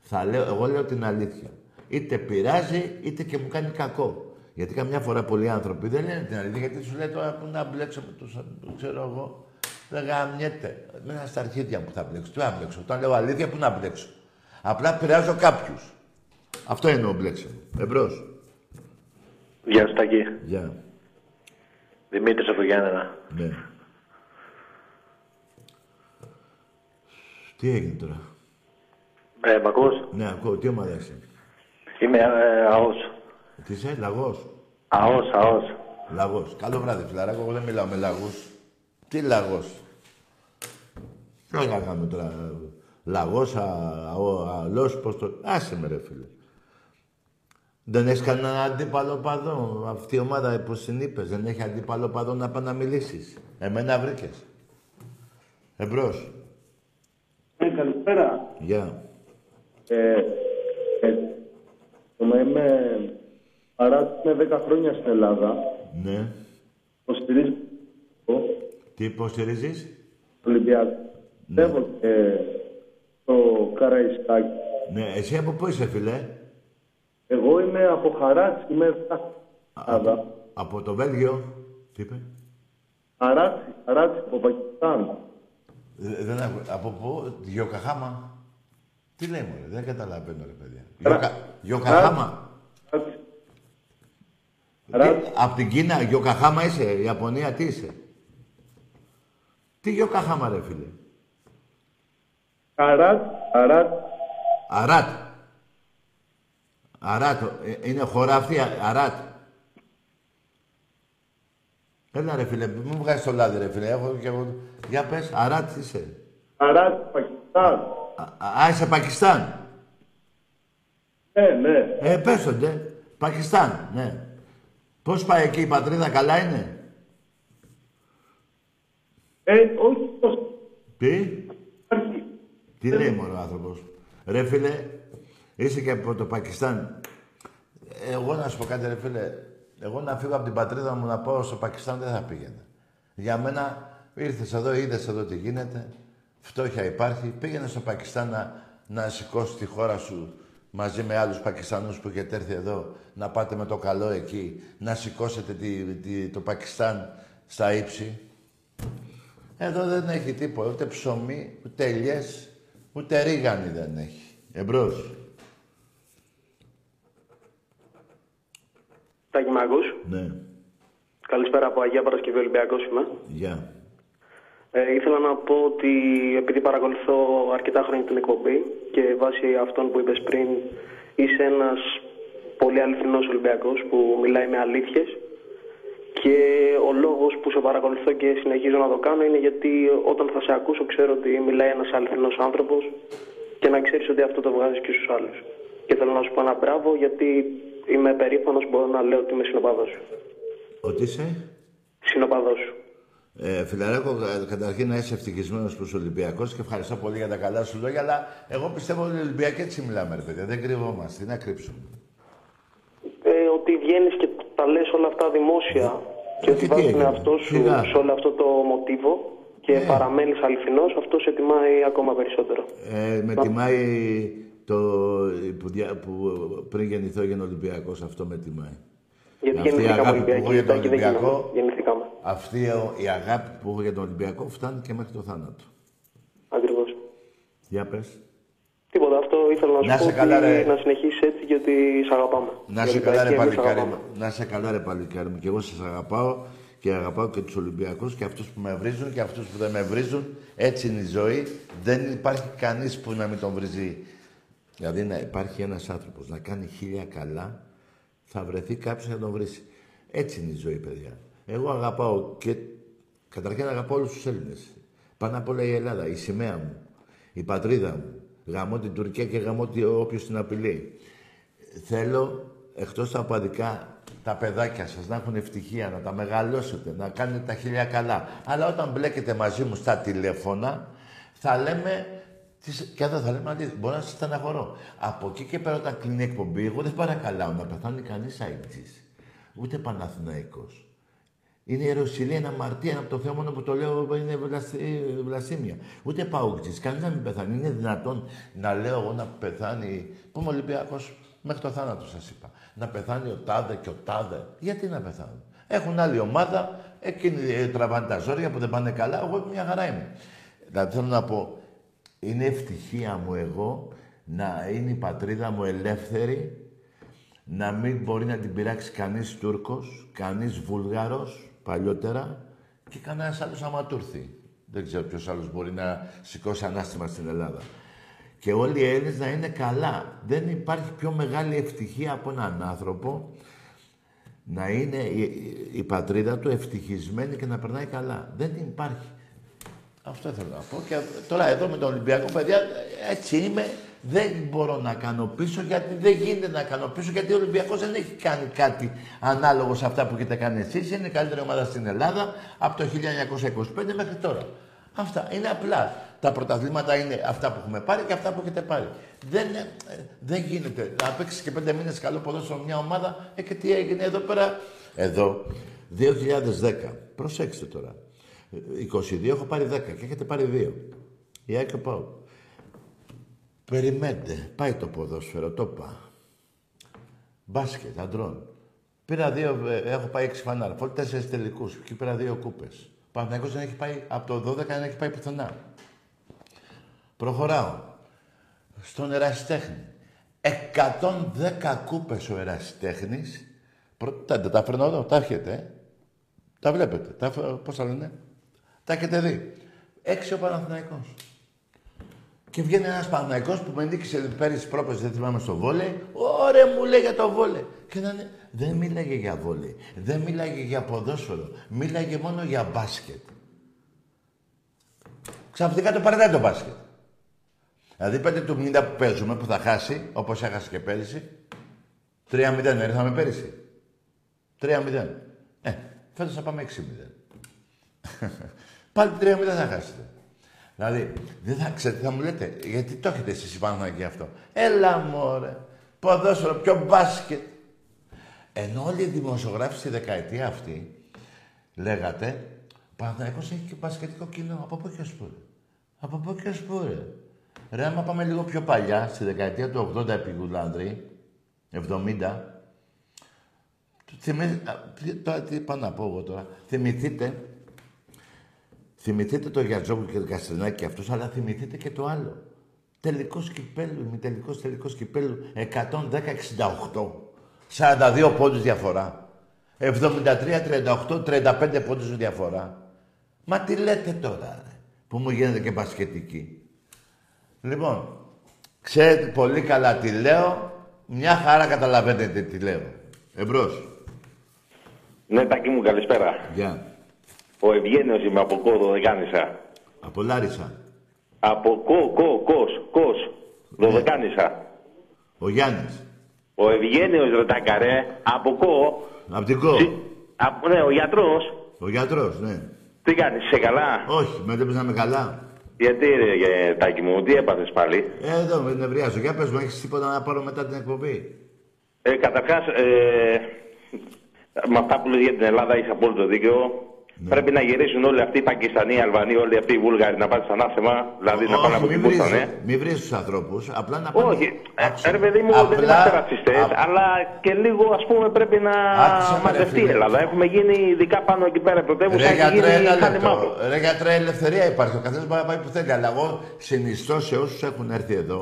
Θα λέω, εγώ λέω την αλήθεια. Είτε πειράζει, είτε και μου κάνει κακό. Γιατί καμιά φορά πολλοί άνθρωποι δεν λένε την αλήθεια, γιατί σου λέει τώρα που να μπλέξω με τους, ξέρω εγώ, δεν γαμιέται. Μέσα στα αρχίδια μου θα μπλέξω. Τι να μπλέξω. Όταν λέω αλήθεια, πού να μπλέξω. Απλά πειράζω κάποιους. Αυτό είναι ο μπλέξιμο. Εμπρός. Γεια σου, Τάκη. Γεια. Δημήτρης από Γιάννενα. Ναι. Τι έγινε τώρα; Ε, μ' ακούς; Ναι, ακούω. Τι ομάδα είσαι; Είμαι ε, αός. Τι είσαι, λαγός; Αός, αός. Λαγός. Καλό βράδυ, φιλαράκο. Εγώ δεν μιλάω με λαγούς. Τι λαγός. Ποιο να κάνουμε τώρα. Λαγός, αλός, πώς το... Άσε με ρε φίλε. Δεν έχεις κανένα αντίπαλο παδό. Αυτή η ομάδα που συνείπες δεν έχει αντίπαλο παδό να πάει να μιλήσεις. Εμένα βρήκες. Εμπρός. Ναι, καλησπέρα. Γεια. Ε, ε, είμαι παρά με 10 χρόνια στην Ελλάδα. Ναι. Υποστηρίζω Τι υποστηρίζεις; Ολυμπιακός. Ναι. Πιστεύω και το Καραϊσκάκι Ναι, εσύ από πού είσαι, φιλέ. Εγώ είμαι από Χαράτσι, είμαι Ελλάδα. Από το Βέλγιο. Τι είπε; Χαράτσι, Χαράτσι, από Πακιστάν. Ε, Δεν έχω... Από πού, Γιοκαχάμα. Τι λέει μωρέ, δεν καταλαβαίνω ρε παιδιά. Ρα- Γιοκα... Γιοκαχάμα. Χαράτσι. Τι- Χαράτσι. Απ' την Κίνα, Γιοκαχάμα είσαι, Ιαπωνία, τι είσαι; Τι Γιοκαχάμα ρε φίλε. Χαράτσι, Χαράτσι. Αράτ. Αράτ. ε, Είναι χώρα αυτή, Α- Αράτ. Έλα ρε φίλε, μην μου βγάζεις το λάδι ρε φίλε. Έχω και εγώ... Για πες, Αράτ είσαι. Χαράτσι, Πακιστάν. Α, α, είσαι Πακιστάν. Ναι, ναι. Ε, πες το, ντε. Πακιστάν, ναι. Πώς πάει εκεί η πατρίδα, καλά είναι; Ε, όχι τόσο. Τι, Υπάρχει. τι λέει μωρό ο άνθρωπος; Ρε φίλε, είσαι και από το Πακιστάν. Εγώ να σου πω κάτι ρε φίλε. Εγώ να φύγω από την πατρίδα μου να πάω στο Πακιστάν δεν θα πήγαινα. Για μένα ήρθες εδώ, είδες εδώ τι γίνεται. Φτώχεια υπάρχει. Πήγαινε στο Πακιστάν να, να σηκώσει τη χώρα σου μαζί με άλλους Πακιστανούς που έχετε έρθει εδώ να πάτε με το καλό εκεί, να σηκώσετε τη, τη- το Πακιστάν στα ύψη. Εδώ δεν έχει τίποτα, ούτε ψωμί, ούτε ελιές, ούτε ρίγανη δεν έχει. Εμπρός. Τάκη μ' ακούς; Ναι. Καλησπέρα από Αγία Παρασκευή Ολυμπιακός είμαι. Γεια. Ε, ήθελα να πω ότι επειδή παρακολουθώ αρκετά χρόνια την εκπομπή και βάσει αυτών που είπες πριν είσαι ένας πολύ αληθινός Ολυμπιακός που μιλάει με αλήθειες και ο λόγος που σε παρακολουθώ και συνεχίζω να το κάνω είναι γιατί όταν θα σε ακούσω ξέρω ότι μιλάει ένας αληθινός άνθρωπος και να ξέρεις ότι αυτό το βγάζεις και στους άλλους. Και θέλω να σου πω ένα μπράβο γιατί είμαι περήφανος μπορώ να λέω ότι είμαι συνοπαδός σου. Ότι είσαι; Συνοπαδός σου. Ε, φιλαράκο, κα- καταρχήν να είσαι ευτυχισμένος προ Ολυμπιακός και ευχαριστώ πολύ για τα καλά σου λόγια. Αλλά εγώ πιστεύω ότι οι Ολυμπιακοί έτσι μιλάμε, ρε παιδιά. Δεν κρυβόμαστε. Τι να κρύψουμε. Ε, ότι βγαίνεις και τα λες όλα αυτά δημόσια και Ε, ότι τι βάζεις τον έγινε, εαυτό σου σιγά. σε όλο αυτό το μοτίβο και Ναι. παραμένεις αληθινός, αυτό σε τιμάει ακόμα περισσότερο. Ε, με τιμάει το που, δια- που πριν γεννηθώ έγινε Ολυμπιακός. Αυτό με τιμάει. Γιατί Αυτή η γεννηθήκαμε αγάπη που έχω Ολυμπιακοί, για τον Τάκη, δεν Ολυμπιακό, γίναμε. Γεννηθήκαμε. αυτή η- η αγάπη που έχω για τον Ολυμπιακό φτάνει και μέχρι το θάνατο. Ακριβώς. Για πες. Τίποτα, αυτό ήθελα να σου Να πω σε ότι καλά, ρε. να συνεχίσεις έτσι γιατί σε αγαπάμε. Να Οι σε καλά ρε Ολυμπιακοί, εμείς παλικάρι μου. αγαπάμε. Να σε καλά ρε παλικάρι μου. Και εγώ σας αγαπάω και αγαπάω και τους Ολυμπιακούς και αυτούς που με βρίζουν και αυτούς που δεν με βρίζουν. Έτσι είναι η ζωή. Δεν υπάρχει κανείς που να μην τον βρίζει. Δηλαδή να υπάρχει ένας άνθρωπος να κάνει χίλια καλά, θα βρεθεί κάποιος να τον βρίσει. Έτσι είναι η ζωή, παιδιά. Εγώ αγαπάω και καταρχήν αγαπάω όλους τους Έλληνες. Πάνω απ' όλα η Ελλάδα, η σημαία μου, η πατρίδα μου. Γαμώ την Τουρκία και γαμώ τι- όποιος την απειλεί. Θέλω, εκτός τα παδικά, τα παιδάκια σας να έχουν ευτυχία, να τα μεγαλώσετε, να κάνετε τα χίλια καλά. Αλλά όταν μπλέκετε μαζί μου στα τηλέφωνα, θα λέμε, τις- και εδώ θα λέμε αλήθεια, μπορώ να σας στεναχωρώ. Από εκεί και πέρα όταν κλείνει η εκπομπή, εγώ δεν παρακαλάω να πεθάνει κανείς αίτης. Ούτε Παναθηναϊκός. Είναι ιεροσυλία, είναι αμαρτία, είναι από το Θεό μόνο που το λέω είναι βλασί- βλασίμια. Ούτε παούκτης, κανείς να μην πεθάνει. Είναι δυνατόν να λέω εγώ να πεθάνει, που είμαι Ολυμπιακός, μέχρι το θάνατο σας είπα. Να πεθάνει ο τάδε και ο τάδε. Γιατί να πεθάνουν; Έχουν άλλη ομάδα, εκείνοι ε, τραβάνε τα ζόρια που δεν πάνε καλά, εγώ μια χαρά είμαι. Δηλαδή θέλω να πω, είναι ευτυχία μου εγώ να είναι η πατρίδα μου ελεύθερη να μην μπορεί να την πειράξει κανείς Τούρκος, κανείς Βουλγάρος, παλιότερα, και κανένας άλλος άμα του έρθει. Δεν ξέρω ποιος άλλος μπορεί να σηκώσει ανάστημα στην Ελλάδα. Και όλοι οι Έλληνες να είναι καλά. Δεν υπάρχει πιο μεγάλη ευτυχία από έναν άνθρωπο να είναι η, η- η πατρίδα του ευτυχισμένη και να περνάει καλά. Δεν υπάρχει. Αυτό θέλω να πω. Και τώρα εδώ με τον Ολυμπιακό, παιδιά, έτσι είμαι. Δεν μπορώ να κάνω πίσω γιατί δεν γίνεται να κάνω πίσω γιατί ο Ολυμπιακός δεν έχει κάνει κάτι ανάλογο σε αυτά που έχετε κάνει εσείς. Είναι η καλύτερη ομάδα στην Ελλάδα από το 1925 μέχρι τώρα. Αυτά είναι απλά. Τα πρωταθλήματα είναι αυτά που έχουμε πάρει και αυτά που έχετε πάρει. Δεν, ε, δεν γίνεται να παίξεις και πέντε μήνες καλό ποδόσφαιρο μια ομάδα ε, και τι έγινε εδώ πέρα. Εδώ, 2010. Προσέξτε τώρα. 22 έχω πάρει 10 και έχετε πάρει 2. Η ΑΕΚ και ο ΠΑΟΚ. Περιμένετε. Πάει το ποδόσφαιρο, το είπα. Μπάσκετ, αντρών. Πήρα δύο, ε, έχω πάει έξι φανάρ. Φόρ τέσσερις τελικούς. Και πήρα δύο κούπες. Παναθηναϊκός δεν έχει πάει, από το 12 δεν έχει πάει πουθενά. Προχωράω. Στον ερασιτέχνη. 110 κούπες ο ερασιτέχνης. Πρώτα τα, τα φέρνω εδώ, τα έχετε. ε. Τα βλέπετε. Τα, πώς τα λένε. Τα έχετε δει. Έξι ο Παναθηναϊκός. Και βγαίνει ένας Παναθηναϊκός που με νίκησε πέρυσι πρόπερση, δεν θυμάμαι στο βόλεϊ. Ωραία μου λέει για το βόλεϊ. Και να είναι, δεν μίλαγε για βόλεϊ. Δεν μίλαγε για ποδόσφαιρο. Μίλαγε μόνο για μπάσκετ. Ξαφνικά το παρατάει το μπάσκετ. Δηλαδή πέντε του 50 που παίζουμε, που θα χάσει, όπως έχασε και πέρυσι, 3-0 δεν ήρθαμε πέρυσι. 3-0. Ε, φέτος θα πάμε 6-0. [laughs] Πάλι 3-0 θα χάσετε. Δηλαδή, δεν θα ξέρετε, θα μου λέτε, γιατί το έχετε εσείς πάνω και αυτό. Έλα μωρέ, ποδόσφαιρο, πιο μπάσκετ. Ενώ όλοι οι δημοσιογράφοι στη δεκαετία αυτή λέγατε, Παναθηναϊκός έχει και μπασκετικό κοινό. Από πού και ως πού. ρε. Από πού και ως πού, ρε. Ρε, άμα πάμε λίγο πιο παλιά, στη δεκαετία του 80 επί Γουλάνδρη, 70, θυμί... α, τι- τώρα τι πάω να πω εγώ τώρα. Θυμηθείτε, θυμηθείτε το Γιατζόβου και το Καστρινάκη και αυτούς, αλλά θυμηθείτε και το άλλο. Τελικός κυπέλου, μη τελικός, τελικός κυπέλου, 110-68. 42 πόντους διαφορά. 73-38, 35 πόντους διαφορά. Μα τι λέτε τώρα, ρε, που μου γίνεται και μπασκετική. Λοιπόν, ξέρετε πολύ καλά τι λέω, μια χαρά καταλαβαίνετε τι λέω. Εμπρός. Ναι, Τάκη μου, καλησπέρα. Γεια. Ο Ευγένιος είμαι από Κόδο, Δεκάνησα. Από Λάρισα. Από Κο, Κο, Κος, Κος, Δωδεκάνησα. Ο Γιάννης. Ο Ευγένιος ρε Τάκαρε, από Κο, Απ' την ΚΟ. Συ- από, ναι, ο γιατρός. Ο γιατρός, ναι. Τι κάνεις, είσαι καλά; Όχι, με βλέπεις να είμαι καλά. Γιατί ρε ε, Τάκη μου, τι έπαθες πάλι; Ε, εδώ με νευριάζω. Για πες μου, έχεις τίποτα να πάρω μετά την εκπομπή; Ε, καταρχάς, ε, με αυτά που λες για την Ελλάδα είσαι απόλυτο δίκαιο. Ναι. Πρέπει να γυρίσουν όλοι αυτοί οι Πακιστανοί, οι Αλβανοί, όλοι αυτοί οι Βούλγαροι να πάνε σαν άθεμα. Δηλαδή να πάνε από μην την βρεις, Πούστανε. μη βρεις τους ανθρώπους. Απλά να πάνε... Όχι, ε, Άκουσε ρε με. παιδί μου, δεν Απλά- είμαστε ρατσιστές, α- αλλά και λίγο ας πούμε πρέπει να Άκουσε με, ρε μαζευτεί η φίλε. Ελλάδα. Έχουμε γίνει ειδικά πάνω εκεί πέρα πρωτεύουσα, Ρε έχει γιατρέ, γίνει ένα χάνει λεπτό. μαύρο. Ρε γιατρέ, ελευθερία υπάρχει. Ο καθένας μπορεί να πάει που θέλει. Αλλά εγώ συνιστώ σε όσους έχουν έρθει εδώ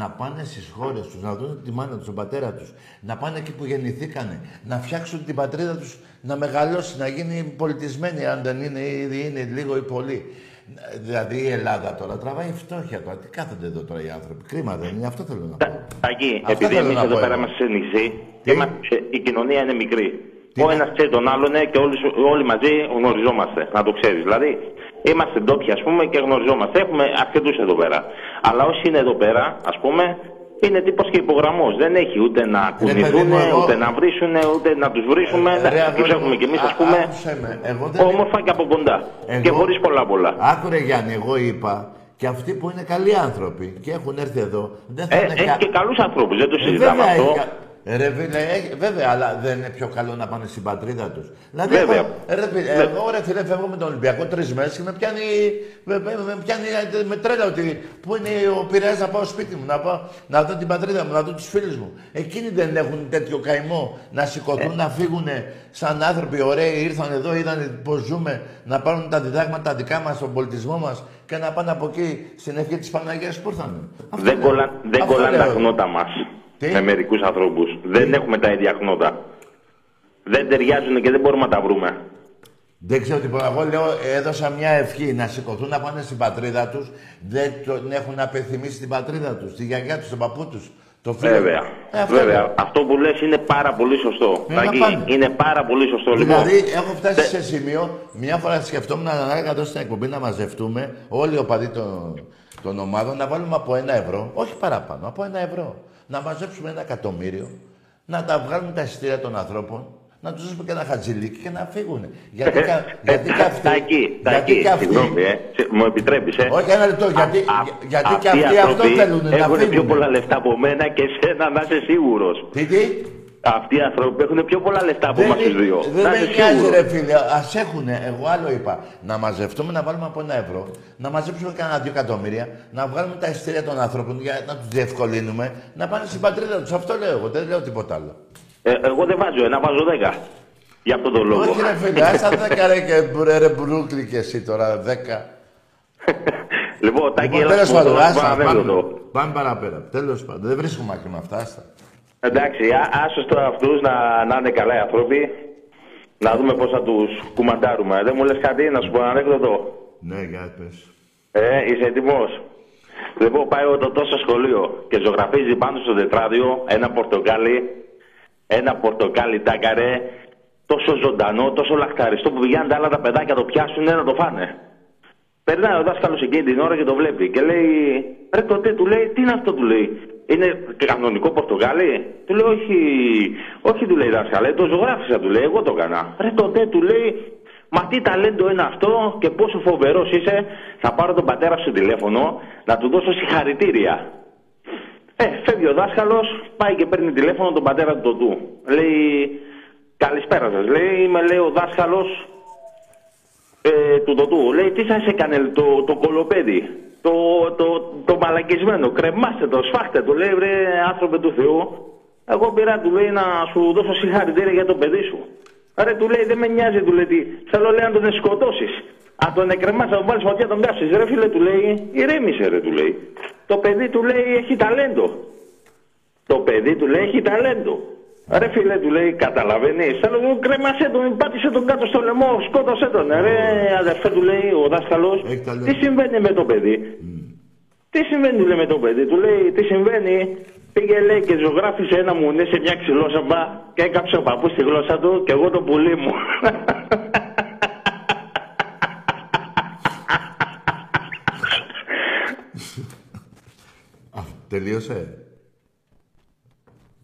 να πάνε στις χώρες τους, να δουν τη μάνα τους, τον πατέρα τους, να πάνε εκεί που γεννηθήκανε, να φτιάξουν την πατρίδα τους να μεγαλώσει, να γίνει πολιτισμένη, αν δεν είναι ήδη είναι λίγο ή πολύ. Δηλαδή η Ελλάδα τώρα τραβάει φτώχεια τώρα. Τι κάθονται εδώ τώρα οι άνθρωποι. Κρίμα δεν είναι, αυτό θέλω να πω. Τακί, Αυτά επειδή θέλω εμείς να εδώ πω πέρα εγώ. είμαστε σε νησί, Τι; είμαστε, η κοινωνία είναι μικρή. Τι Ο να- ένας ξέρει τον άλλον ε, και όλοι, σου- όλοι μαζί γνωριζόμαστε, να το ξέρεις. Δηλαδή, είμαστε ντόπιοι, ας πούμε, και γνωριζόμαστε. Έχουμε αρκετούς εδώ πέρα. Αλλά όσοι είναι εδώ πέρα, ας πούμε, είναι τύπος και υπογραμμός. Δεν έχει ούτε να παιδί κουνηθούν, μου, εγώ- ούτε να βρίσουν, ούτε να τους βρίσουμε. Ε, ρε, του αγόρι έχουμε μου, κι εμείς, α- ας πούμε, άκουσε με. Εγώ δεν- όμορφα και από κοντά. Εγώ- Και χωρίς πολλά πολλά. Άκουρε Γιάννη, εγώ είπα και αυτοί που είναι καλοί άνθρωποι και έχουν έρθει εδώ δεν θα Ε, είναι έχει κα- και καλούς ανθρώπους, δεν το Ε, συζητάμε βέβαια, αυτό. έχει κα- Ε, Ρε, φίλε, έχει- βέβαια, αλλά δεν είναι πιο καλό να πάνε στην πατρίδα τους. Δηλαδή, Βέβαια. εγώ, ε, ρε, φίλε, εγώ ρε φίλε, φεύγω με τον Ολυμπιακό τρεις μέρες και με πιάνει, με, με, με πιάνει ε, με τρέλα ότι πού είναι ο Πειραιάς να πάω σπίτι μου, να, πάω, να δω την πατρίδα μου, να δω τους φίλους μου. Εκείνοι δεν έχουν τέτοιο καημό να σηκωθούν, Ε. να φύγουν σαν άνθρωποι ωραίοι, ήρθαν εδώ, είδαν πώ ζούμε, να πάρουν τα διδάγματα δικά μας, τον πολιτισμό μας και να πάνε από εκεί στην ευχή τη Παναγία που ήρθαν. Αυτό Δεν, λέω. κολλά, δεν Αυτό κολλάνε τα λέω. χνότα μας Τι; με μερικούς ανθρώπους. Δεν έχουμε τα ίδια χνότα. Δεν ταιριάζουν και δεν μπορούμε να τα βρούμε. Δεν ξέρω τι πω. Εγώ λέω, έδωσα μια ευχή να σηκωθούν να πάνε στην πατρίδα τους. Δεν τον έχουν απεθυμίσει την πατρίδα τους, τη γιαγιά τους, τον παππού τους. Το φίλο. Βέβαια. Ε, αυτό Βέβαια. λέω. Αυτό που λες είναι πάρα πολύ σωστό. Ε, να Τάκη, πάνε. είναι πάρα πολύ σωστό. Δηλαδή, λοιπόν, έχω φτάσει σε σημείο, μια φορά σκεφτόμουν να έλεγα εδώ στην εκπομπή να μαζευτούμε όλοι οι οπαδοί των, των ομάδων να βάλουμε από ένα ευρώ, όχι παραπάνω, από ένα ευρώ. Να μαζέψουμε ένα εκατομμύριο, να τα βγάλουμε τα εισιτήρια των ανθρώπων, να τους δώσουμε και ένα χατζηλίκι και να φύγουν. Γιατί, κα, γιατί και αυτοί. Τάκη, γιατί Τάκη, και αυτοί. συγγνώμη, ε, σε- μου επιτρέπεις, ε. Όχι, ένα λεπτό, γιατί, Α- γιατί και αυτοί οι αυτοί αυτό άνθρωποι θέλουν να Έχουν πιο φύγουν. πολλά λεφτά από μένα και εσένα να είσαι σίγουρος. Τι, τι, Αυτοί οι άνθρωποι έχουν πιο πολλά λεφτά από Δεν, εμάς τους δύο. δεν Να με είσαι νοιάζει, σίγουρος. ρε φίλε. Α έχουν. Εγώ άλλο είπα. Να μαζευτούμε, να βάλουμε από ένα ευρώ, να μαζέψουμε κανένα δύο εκατομμύρια, να βγάλουμε τα εισιτήρια των ανθρώπων για να τους διευκολύνουμε, να πάνε στην πατρίδα τους. Αυτό λέω εγώ. Δεν λέω τίποτα άλλο. Ε, εγώ δεν βάζω ένα, βάζω δέκα. Για αυτόν τον λόγο. Όχι, ρε φίλε, [laughs] άστα δέκα ρε και μπρε, ρε μπρούκλι και εσύ τώρα, δέκα. λοιπόν, Τάκη, Λοιπόν, έλα τέλος σου πω πάντων, το άστα, πάμε, ανέκδοτο. πάμε παραπέρα. Τέλος πάντων, δεν βρίσκουμε άκρη με αυτά, άστα. Εντάξει, α- άσως τώρα αυτούς να, να είναι καλά οι άνθρωποι. Να δούμε πώς θα τους κουμαντάρουμε. Δεν μου λες κάτι, να σου πω ένα ανέκδοτο; Ναι, για πες. Ε, είσαι έτοιμος; Λοιπόν, πάει ο Τωτός στο σχολείο και ζωγραφίζει πάνω στο τετράδιο ένα πορτοκάλι, ένα πορτοκάλι τάκαρε, τόσο ζωντανό, τόσο λαχταριστό που πηγαίνουν τα άλλα τα παιδάκια το πιάσουν να το φάνε. Περνάει ο δάσκαλος εκείνη την ώρα και το βλέπει και λέει: Ρε τότε, του λέει, τι είναι αυτό, του λέει. Είναι κανονικό πορτοκάλι. Του λέει: Όχι, όχι, του λέει δάσκαλε, το ζωγράφισα, του λέει, εγώ το έκανα. Ρε τότε, του λέει, Μα τι ταλέντο είναι αυτό και πόσο φοβερός είσαι. Θα πάρω τον πατέρα σου τηλέφωνο να του δώσω συγχαρητήρια. Ε, φεύγει ο δάσκαλος, πάει και παίρνει τηλέφωνο τον πατέρα του του. Λέει: Καλησπέρα σας. Λέει: Είμαι, λέει, ο δάσκαλος ε, του Δοτού. Λέει, τι σας έκανε το, το κολοπέδι, το, το, το μαλακισμένο, κρεμάστε το, σφάχτε το, λέει, βρε άνθρωπε του Θεού. Εγώ πήρα, του λέει, να σου δώσω συγχαρητήρια για το παιδί σου. Άρα του λέει, δεν με νοιάζει, του λέει, τι, θέλω λέει να τον σκοτώσεις. Αν τον εκρεμάσεις, να τον βάλεις φωτιά, τον κάψεις. Ρε φίλε, του λέει, ηρέμησε ρε, του λέει. Το παιδί του λέει, έχει ταλέντο. Το παιδί του λέει, έχει ταλέντο. Ρε φίλε του λέει, καταλαβαίνεις, θέλω εγώ κρέμασέ τον, πάτησε τον κάτω στο λαιμό, σκότωσέ τον. Ρε αδερφέ του λέει ο δάσκαλος, Έχει ταλέντο. τι συμβαίνει με το παιδί; Τι συμβαίνει του λέει με το παιδί, του λέει τι συμβαίνει; Πήγε λέει και ζωγράφισε ένα μουνί σε μια ξυλόσαμπα και έκαψε ο παππούς τη γλώσσα του και εγώ το πουλί μου. [laughs] Α, τελείωσε.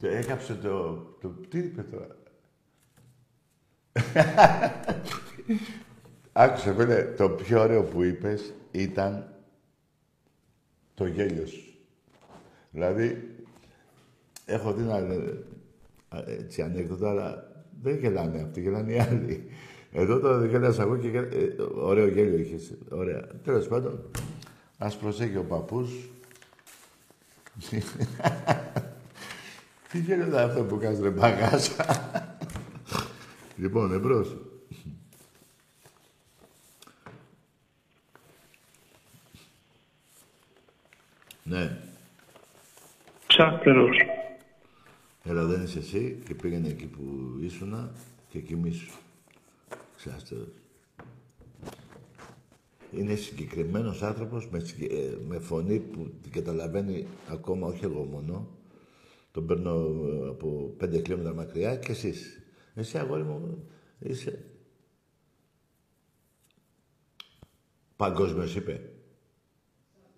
Και έκαψε το... το... Τι είπε τώρα; Άκουσε, φίλε, το πιο ωραίο που είπες ήταν το γέλιο σου. Δηλαδή, έχω δει να λένε α, έτσι ανέκδοτα, αλλά δεν γελάνε αυτοί, γελάνε οι άλλοι. Εδώ το γέλασα εγώ και γέλα- ε, ωραίο γέλιο είχες. Ωραία. Τέλος πάντων, ας προσέχει ο παππούς. Τι γέλιο είναι αυτό που κάνεις ρε μπαγάσα. λοιπόν, εμπρός. ναι. Ξάπερος. Έλα, δεν είσαι εσύ και πήγαινε εκεί που ήσουνα και κοιμήσου. Ξάστερος. Είναι συγκεκριμένος άνθρωπος με, συγκε- ε, με φωνή που την καταλαβαίνει ακόμα, όχι εγώ μόνο. Τον παίρνω ε, από πέντε χιλιόμετρα μακριά και εσείς. Εσύ, αγόρι μου, είσαι... Παγκόσμιος είπε.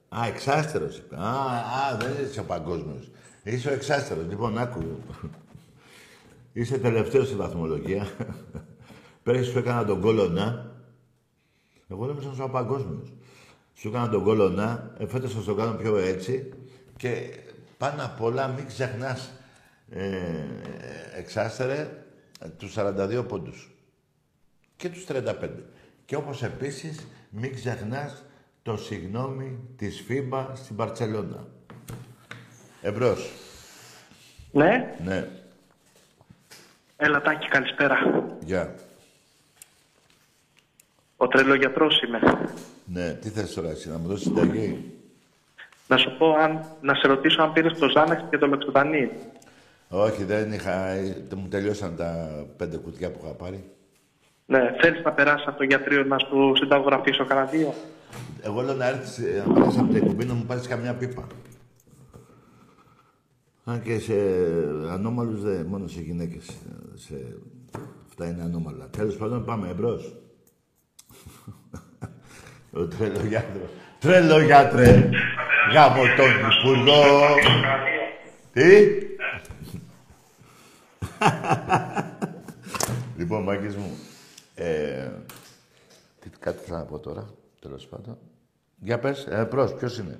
Α, εξάστερος είπε. Α, α, δεν είσαι ο παγκόσμιος. Είσαι ο εξάστερος. Λοιπόν, άκου. Είσαι τελευταίος στη βαθμολογία. Πέρυσι σου έκανα τον κόλλο να. Εγώ νόμιζα να είσαι ο παγκόσμιος. Σου έκανα τον κόλλο να. Ε, φέτος θα το κάνω πιο έτσι. Και πάνω απ' όλα μην ξεχνάς ε, εξάστερε τους 42 πόντους και τους 35. Και όπως επίσης μην ξεχνάς το συγγνώμη της FIBA στην Παρτσελώνα. Εμπρός. Ναι, Ναι. έλα Τάκη, καλησπέρα. Γεια. Ο τρελογιατρός είμαι. Ναι. Τι θες τώρα εσύ, να μου δώσεις συνταγή; Να σου πω, αν, να σε ρωτήσω αν πήρες το Ζάναξ και το Μεξοδανί. Όχι, δεν είχα... ε, Μου τελειώσαν τα πέντε κουτιά που είχα πάρει. Ναι, θέλεις να περάσεις από το γιατρείο να σου συνταγογραφήσω κανένα δύο; Εγώ λέω να έρθεις ε, να πάρεις από την εκπομπή να μου πάρεις καμιά πίπα. Αν και σε ανώμαλους δεν, μόνο σε γυναίκες. ε, Σε... Αυτά είναι ανώμαλα. Τέλος πάντων πάμε εμπρός. [laughs] Ο τρελογιάτρος. Τρελογιάτρε, γάμο τον υπουργό. Τι; λοιπόν, μάγκες μου, ε, τι, κάτι θέλω να πω τώρα, τέλος πάντων. Για πες, ε, προς, ποιος είναι;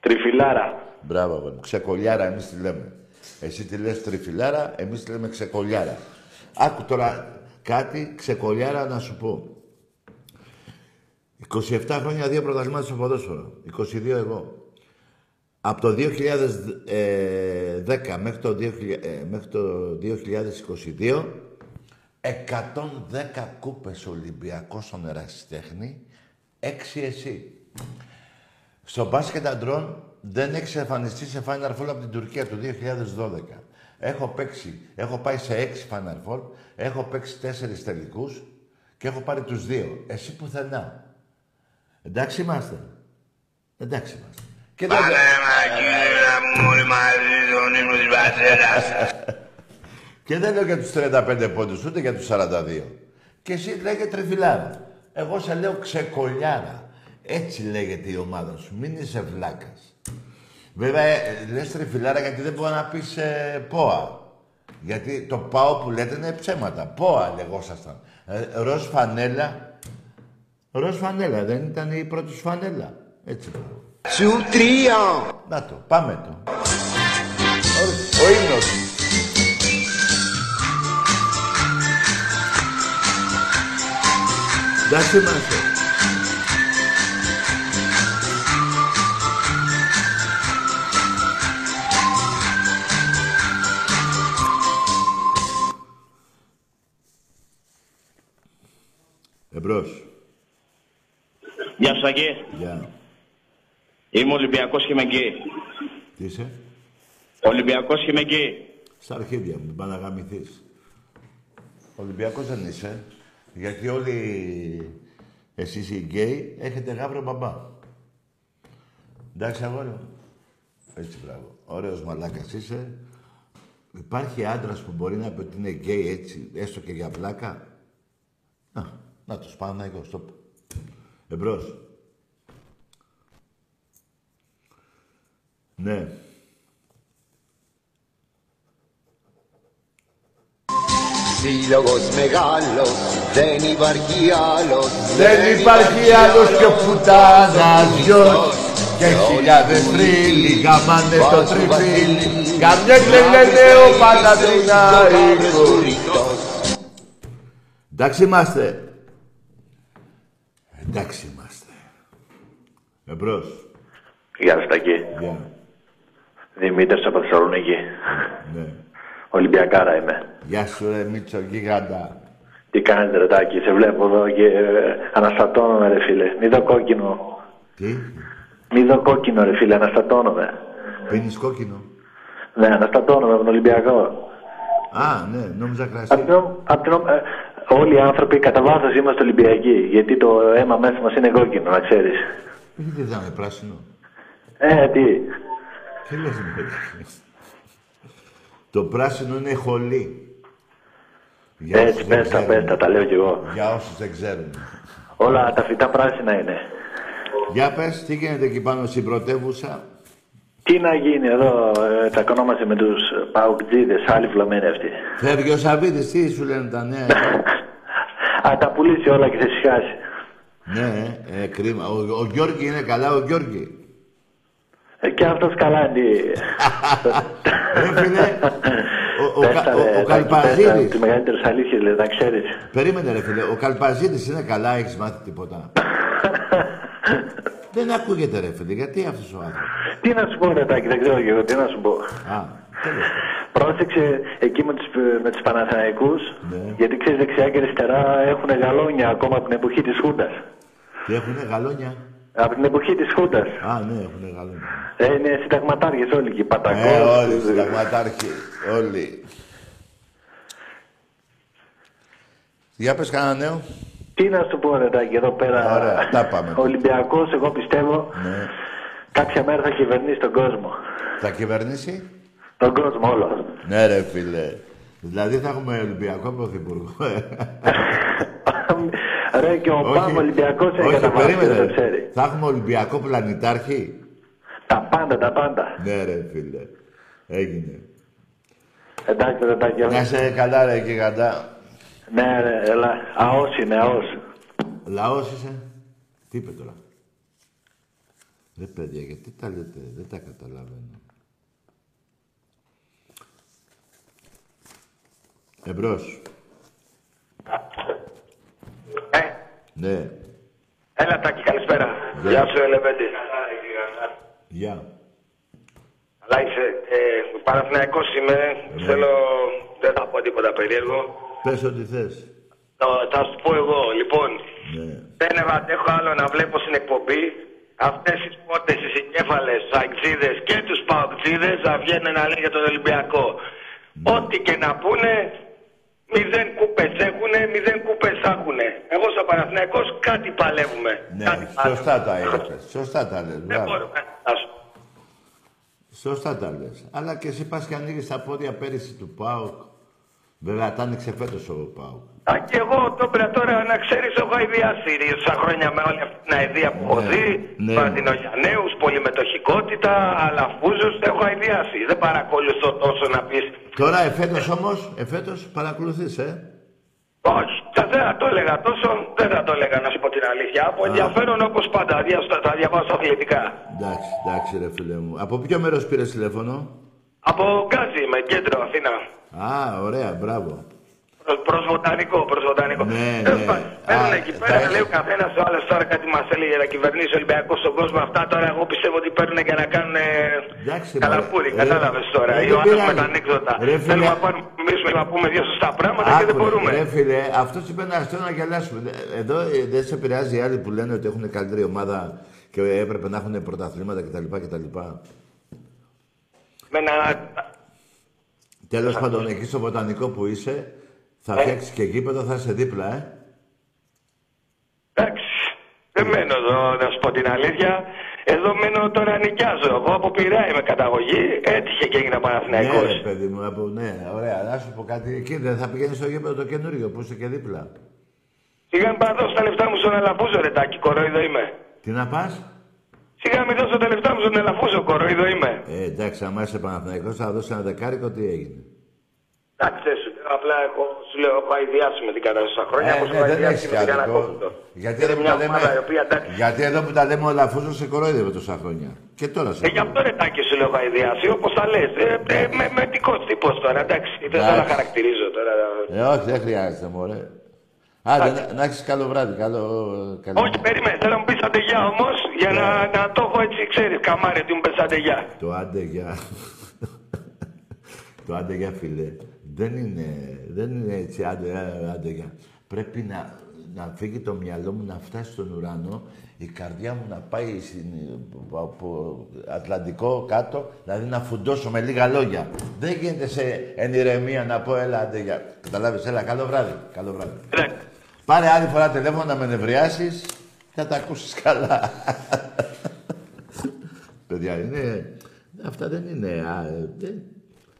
Τριφυλάρα. Μπράβο, αγόρι μου. Ξεκολιάρα, εμείς τη λέμε. Εσύ τη λες τριφυλάρα, εμείς τη λέμε ξεκολιάρα. Άκου τώρα κάτι ξεκολιάρα να σου πω. 27 χρόνια δύο πρωταθλήματα στο ποδόσφαιρο. 22 εγώ. Από το 2010 μέχρι το, 2000, ε, μέχρι το 2022 110 κούπες Ολυμπιακός στον Ερασιτέχνη, 6 εσύ. Στο μπάσκετ αντρών δεν έχει εμφανιστεί σε Final Four από την Τουρκία το 2012. Έχω παίξει, έχω πάει σε 6 Final Four, έχω παίξει 4 τελικούς και έχω πάρει τους δύο. Εσύ πουθενά. Εντάξει είμαστε. Εντάξει είμαστε. Και δεν... [laughs] Και δεν λέω για τους 35 πόντους, ούτε για τους 42. Και εσύ λέγε τρεφιλάρα. Εγώ σε λέω ξεκολιάρα. Έτσι λέγεται η ομάδα σου. Μην είσαι βλάκας. Βέβαια, ε, λες τρεφιλάρα γιατί δεν μπορεί να πεις ε, ΠΟΑ. Γιατί το ΠΑΟ που λέτε είναι ψέματα. ΠΟΑ λεγόσασταν. Ε, ροζ φανέλα. Ροζ φανέλα, δεν ήταν η πρώτη σου φανέλα. Έτσι πράγμα. Σου τρία. Να το, πάμε το. Ο, ο ύμνος. Εντάξει είμαστε. Εμπρός. Γεια σου, Αγγί. Γεια. Είμαι Ολυμπιακός και είμαι εκεί. Τι είσαι; Ολυμπιακός και είμαι εκεί. Στα αρχίδια μου, πάνε να γαμηθείς. Ολυμπιακός δεν είσαι. Γιατί όλοι εσείς οι γκέι έχετε γάβρο μπαμπά. Εντάξει, αγόρι μου. Έτσι, μπράβο. Ωραίος μαλάκας είσαι. Υπάρχει άντρας που μπορεί να πει ότι είναι γκέι έτσι, έστω και για πλάκα; Να, να το σπάνα εγώ, στο Εμπρός. Ναι. Σύλλογος μεγάλος, δεν υπάρχει άλλος. Δεν υπάρχει άλλος πιο πουτάνας γιος. Και χιλιάδες τρίλοι γαμάνε το τριφύλι Καμιά κλελένε ο Παναθηναϊκός Εντάξει είμαστε. Εντάξει είμαστε. Εμπρός. Γεια σας Τάκη. Γεια. Δημήτρης από Θεσσαλονίκη. Ναι. Ολυμπιακάρα είμαι. Γεια σου ρε Μίτσο γίγαντα. Τι κάνετε ρε Τάκη, σε βλέπω εδώ και ε, αναστατώνομαι ρε φίλε. Μη δω κόκκινο. Τι; Μη δω κόκκινο ρε φίλε, αναστατώνομαι. Πίνεις κόκκινο; Ναι, αναστατώνομαι από τον Ολυμπιακό. Α, ναι, νόμιζα Απ' κρασί. την ο- απ' την ο- ε, όλοι οι άνθρωποι κατά βάθος είμαστε Ολυμπιακοί. Γιατί το αίμα μέσα μας είναι κόκκινο, να ξέρεις. Γιατί δεν είναι πράσινο; Ε, τι. Τι λες με Το πράσινο είναι χολή. Για Έτσι, όσους δεν πες τα, ξέρουν. πες τα, τα λέω κι εγώ. Για όσους δεν ξέρουν. Όλα τα φυτά πράσινα είναι. Για πες, τι γίνεται εκεί πάνω στην πρωτεύουσα; Τι να γίνει εδώ, ε, τσακωνόμαστε με τους ε, παουκτζίδες, άλλοι φλαμμένοι αυτοί. Φεύγει ο Σαββίδης, τι σου λένε τα νέα; [laughs] Α, τα πουλήσει όλα και θα συχάσει. ναι, ε, κρίμα. Ο, ο Γιώργη είναι καλά, ο Γιώργη. Ε, και αυτός καλά είναι. Ρε φίλε, ο, ο, Πες Κα- τα, ο, ρε, ο Τάκη, πες τα, Καλπαζίδης. Τις μεγαλύτερες αλήθειες, λέει, να ξέρεις. Περίμενε ρε φίλε, ο Καλπαζίδης είναι καλά, έχεις μάθει τίποτα. [laughs] Δεν ακούγεται ρε φίλε, γιατί αυτός ο άνθρωπος; Τι να σου πω, ρε Τάκη, δεν ξέρω και εγώ, τι να σου πω. Α, τέλος. Πρόσεξε εκεί με τους, με τους Παναθηναϊκούς, Ναι. γιατί ξέρεις δεξιά και αριστερά έχουν γαλόνια ακόμα από την εποχή της Χούντας. Τι έχουνε γαλόνια; Από την εποχή της Χούντας. Α, ναι, έχουνε γαλόνια. Ε, είναι συνταγματάρχες όλοι εκεί, Πατακός. Ε, όλοι, συνταγματάρχοι, όλοι. Για πες κανένα νέο. Τι να σου πω, ρε Τάκη, εδώ πέρα. Ωραία, τα πάμε. Ο Ολυμπιακός, εγώ πιστεύω, Ναι. κάποια μέρα θα κυβερνήσει τον κόσμο. Θα κυβερνήσει; Τον κόσμο όλο. Ναι ρε φίλε. Δηλαδή θα έχουμε Ολυμπιακό Πρωθυπουργό. ε. [laughs] Ρε και ο Παύλο Ολυμπιακός έχει όχι, καταβάσει, δεν το περίμενε. ξέρει. Θα έχουμε Ολυμπιακό πλανητάρχη; Τα πάντα, τα πάντα. Ναι ρε φίλε. Έγινε. Εντάξει, ρε Τάκη. Να είσαι καλά ρε γιγαντά. Ναι, ρε, έλα. Αός είναι, αός. Λαός είσαι. Τι είπε τώρα; Ρε παιδιά, γιατί τα λέτε, δεν τα καταλαβαίνω. Εμπρός. Ε, Ναι. έλα Τάκη, καλησπέρα. Γεια. Γεια σου, Ελεβέντη. Γεια. Αλλά είσαι, ε, Παναθηναϊκός είμαι, Ναι. θέλω, δεν θα πω τίποτα περίεργο. Πες ό,τι θες. Το, θα σου πω εγώ, λοιπόν, Ναι. δεν αντέχω άλλο να βλέπω στην εκπομπή αυτές τις πότες, οι συγκέφαλες, τους αεξίδες και τους παοξίδες να βγαίνουν να λένε για τον Ολυμπιακό. Ναι. Ό,τι και να πούνε, μηδέν κούπες έχουνε, μηδέν κούπες έχουνε. Εγώ στο Παναθηναϊκός κάτι παλεύουμε. Ναι, κάτι σωστά τα είπες. Σωστά τα λες. Δεν Μπράβο. μπορούμε να σου Σωστά τα λες. Αλλά και εσύ πας και ανοίγεις τα πόδια πέρυσι του ΠΑΟΚ. Βέβαια, τα άνοιξε φέτος ο ΠΑΟΚ. Α, και εγώ το πρέπει τώρα να ξέρεις, έχω αειδιάσει τόσα χρόνια με όλη αυτή την αηδία που έχω δει. ναι. Παντινογιαννέους, πολυμετοχικότητα, αλαφούζους, έχω αειδιάσει. Δεν παρακολουθώ τόσο να πεις. Τώρα εφέτος όμως, εφέτος παρακολουθείς, ε; Όχι, θα- δεν θα το έλεγα τόσο, δεν θα το έλεγα να σου πω την αλήθεια. Από ενδιαφέρον όπως πάντα, δια- στα- θα διαβάσω αθλητικά. Εντάξει, εντάξει ρε φίλε μου. Από ποιο μέρος πήρες τηλέφωνο; Από Γκάζι είμαι, κέντρο Αθήνα. Α, ωραία, μπράβο. Προς, προς βοτανικό, προς βοτανικό. Ναι, Τέλος ναι. πάντων, Παίρνουν Α, εκεί θα πέρα, έχεις- λέει ο καθένας ο άλλος τώρα κάτι μας έλεγε να κυβερνήσει ο Ολυμπιακός στον κόσμο. Αυτά τώρα εγώ πιστεύω ότι παίρνουν για να κάνουν Εντάξει, καλαπούρι. μωρέ. Κατάλαβες τώρα. Ε, Ή δεν ο άλλος πειράζει. με τα ανέκδοτα. Ρε, φίλε. Θέλουμε να πάρουμε εμείς να πούμε δύο σωστά πράγματα και δεν Άκου, μπορούμε. Ρε φίλε, αυτός είπε ένα αστείο να γελάσουμε. Εδώ ε, δεν σε επηρεάζει οι άλλοι που λένε ότι έχουν καλύτερη ομάδα και έπρεπε να έχουν πρωταθλήματα κτλ. Κτλ. Με να... Τέλος πάντων, εκεί στο βοτανικό που είσαι, θα Ε. φτιάξεις και γήπεδο, θα είσαι δίπλα, ε. Εντάξει. Δεν μένω εδώ, να σου πω την αλήθεια. Εδώ μένω τώρα νοικιάζω. Εγώ από Πειραιά είμαι καταγωγή. Έτυχε και έγινα Ναι, Παναθηναϊκός. ρε παιδί μου, από, ναι, ωραία. Να σου πω κάτι. Εκεί δεν θα πηγαίνεις στο γήπεδο το καινούριο που είσαι και δίπλα. Σιγά μην πάω δώσω τα λεφτά μου στον Αλαφούζο, ρε τάκι, κορόιδο είμαι. Τι να πας; Σιγά μην δώσω τα λεφτά μου στον Αλαφούζο, κορόιδο είμαι. Ε, εντάξει, άμα είσαι Παναθηναϊκός θα δώσει ένα δεκάρικο, τι έγινε. Εντάξει, δεν σου λέω, απλά εγώ σου λέω, έχω αειδιάσει με την κατάσταση στα χρόνια. Ε, όπως ναι, έχω δεν αειδιάσει έχεις με την άδικο. Ανακόπτω. Γιατί Είναι εδώ, που μια τα λέμε, ομάδα η οποία, εντάξει, γιατί εδώ που τα λέμε ο Λαφούζος σε κορόιδευε τόσα χρόνια. Και τώρα σε Ε, γι' αυτό ρε τάκι σου λέω έχω αειδιάσει, όπως τα λες. Ε, ε, με, με τικός τύπος τώρα, εντάξει. Δεν θέλω να Εντάξει. χαρακτηρίζω τώρα. Ε, όχι, δεν χρειάζεται, μωρέ. Άντε, να, να έχεις καλό βράδυ, καλό... καλό... Όχι, περίμενε, θέλω να μου πεις αντεγιά όμως, για να, να το έχω έτσι, ξέρεις, καμάρι, ότι μου πες αντεγιά. Το άντε για... το άντε για, φίλε. Δεν είναι, δεν είναι έτσι άντε, ε, άντε για. Πρέπει να, να φύγει το μυαλό μου, να φτάσει στον ουρανό, η καρδιά μου να πάει στην, από Ατλαντικό κάτω, δηλαδή να φουντώσω με λίγα λόγια. Δεν γίνεται σε εν ηρεμία να πω έλα άντε για. Καταλάβεις, έλα, καλό βράδυ. Καλό βράδυ. Πάρε άλλη φορά τηλέφωνο να με νευριάσεις, θα τα ακούσεις καλά. [laughs] Παιδιά, είναι... Αυτά δεν είναι... Α, ε, δεν-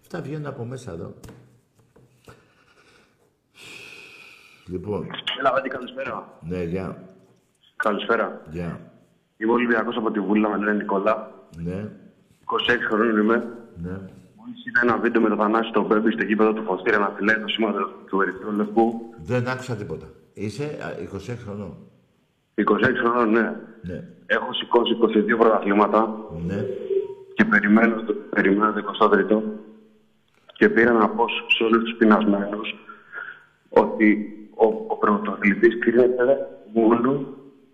Αυτά βγαίνουν από μέσα εδώ. Λοιπόν, Έλα, Βάντι, καλησπέρα. ναι, γεια. Καλησπέρα. Γεια. Είμαι Ολυμπιακός από τη Βούλα, με λένε Νικόλα. Ναι, 26 χρόνων είμαι. ναι. Μόλις είδα ένα βίντεο με το Θανάση τον Μπέμπι στο γήπεδο του Φωστήρα να φυλάει το σήμα του Ερυθρού Λευκού. Δεν άκουσα τίποτα. Είσαι α, 26 χρονών. 26 χρόνων, ναι. Ναι, Έχω σηκώσει 22 πρωταθλήματα ναι. και περιμένω, το- περιμένω το 23ο. Και πήρα να πω σε όλους τους πεινασμένους ότι ο, ο πρωταθλητής κρίνεται μόνο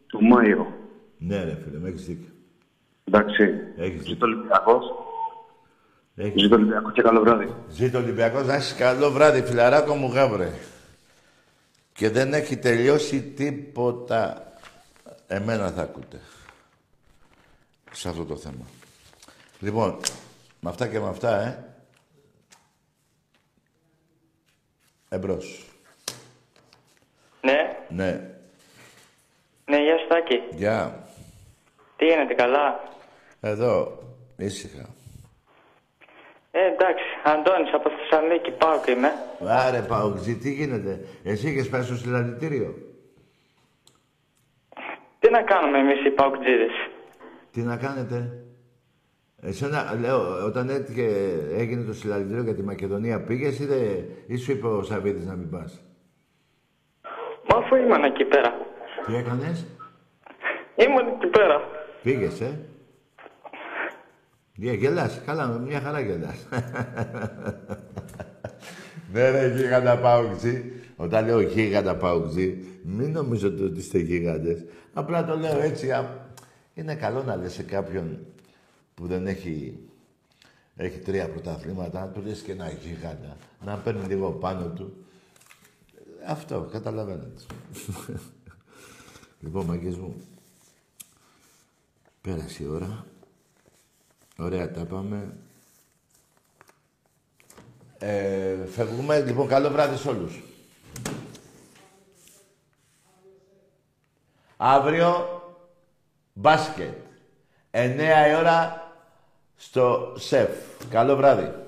του Μάιο. Ναι, ρε φίλε, με έχεις δίκιο. Εντάξει. Έχεις Ζήτω Ολυμπιακός. Έχεις... Ζήτω Ολυμπιακός και καλό βράδυ. Ζήτω Ολυμπιακός, να έχεις καλό βράδυ, φιλαράκο μου γάβρε. Και δεν έχει τελειώσει τίποτα. Εμένα θα ακούτε. Σε αυτό το θέμα. Λοιπόν, με αυτά και με αυτά, ε. Εμπρός. Ναι, Ναι. ναι, γεια σου Τάκη. Γεια. Τι γίνεται, καλά; Εδώ. Ήσυχα. Ε, εντάξει, Αντώνης από Θεσσαλονίκη, πάω και είμαι. Άρε, Παοξή, τι γίνεται; Εσύ είχες πάει στο συλλαλητήριο; Τι να κάνουμε εμείς οι Παοκτζίδες; Τι να κάνετε; Εσένα, λέω, όταν έτυχε, έγινε το συλλαλητήριο για τη Μακεδονία, πήγες ή, δε, ή σου είπε ο Σαββίδης να μην πας; Μα αφού ήμουν εκεί πέρα. Τι έκανες; Ήμουν εκεί πέρα. Πήγες, ε; Για, γελάς. Καλά, μια χαρά γελάς. [laughs] ναι, ρε, γίγαντα πάουξι. Όταν λέω γίγαντα πάουξι, μην νομίζετε ότι είστε γίγαντες. Απλά το λέω έτσι. α- Είναι καλό να λες σε κάποιον που δεν έχει, έχει τρία πρωταθλήματα, να του λες και ένα γίγαντα. Να παίρνει λίγο πάνω του. Αυτό, καταλαβαίνετε. [laughs] λοιπόν, μαγκές μου, πέρασε η ώρα. Ωραία τα πάμε. Ε, φεύγουμε. Λοιπόν, καλό βράδυ σε όλους. Αύριο, μπάσκετ. 9 η ώρα στο ΣΕΦ. Καλό βράδυ.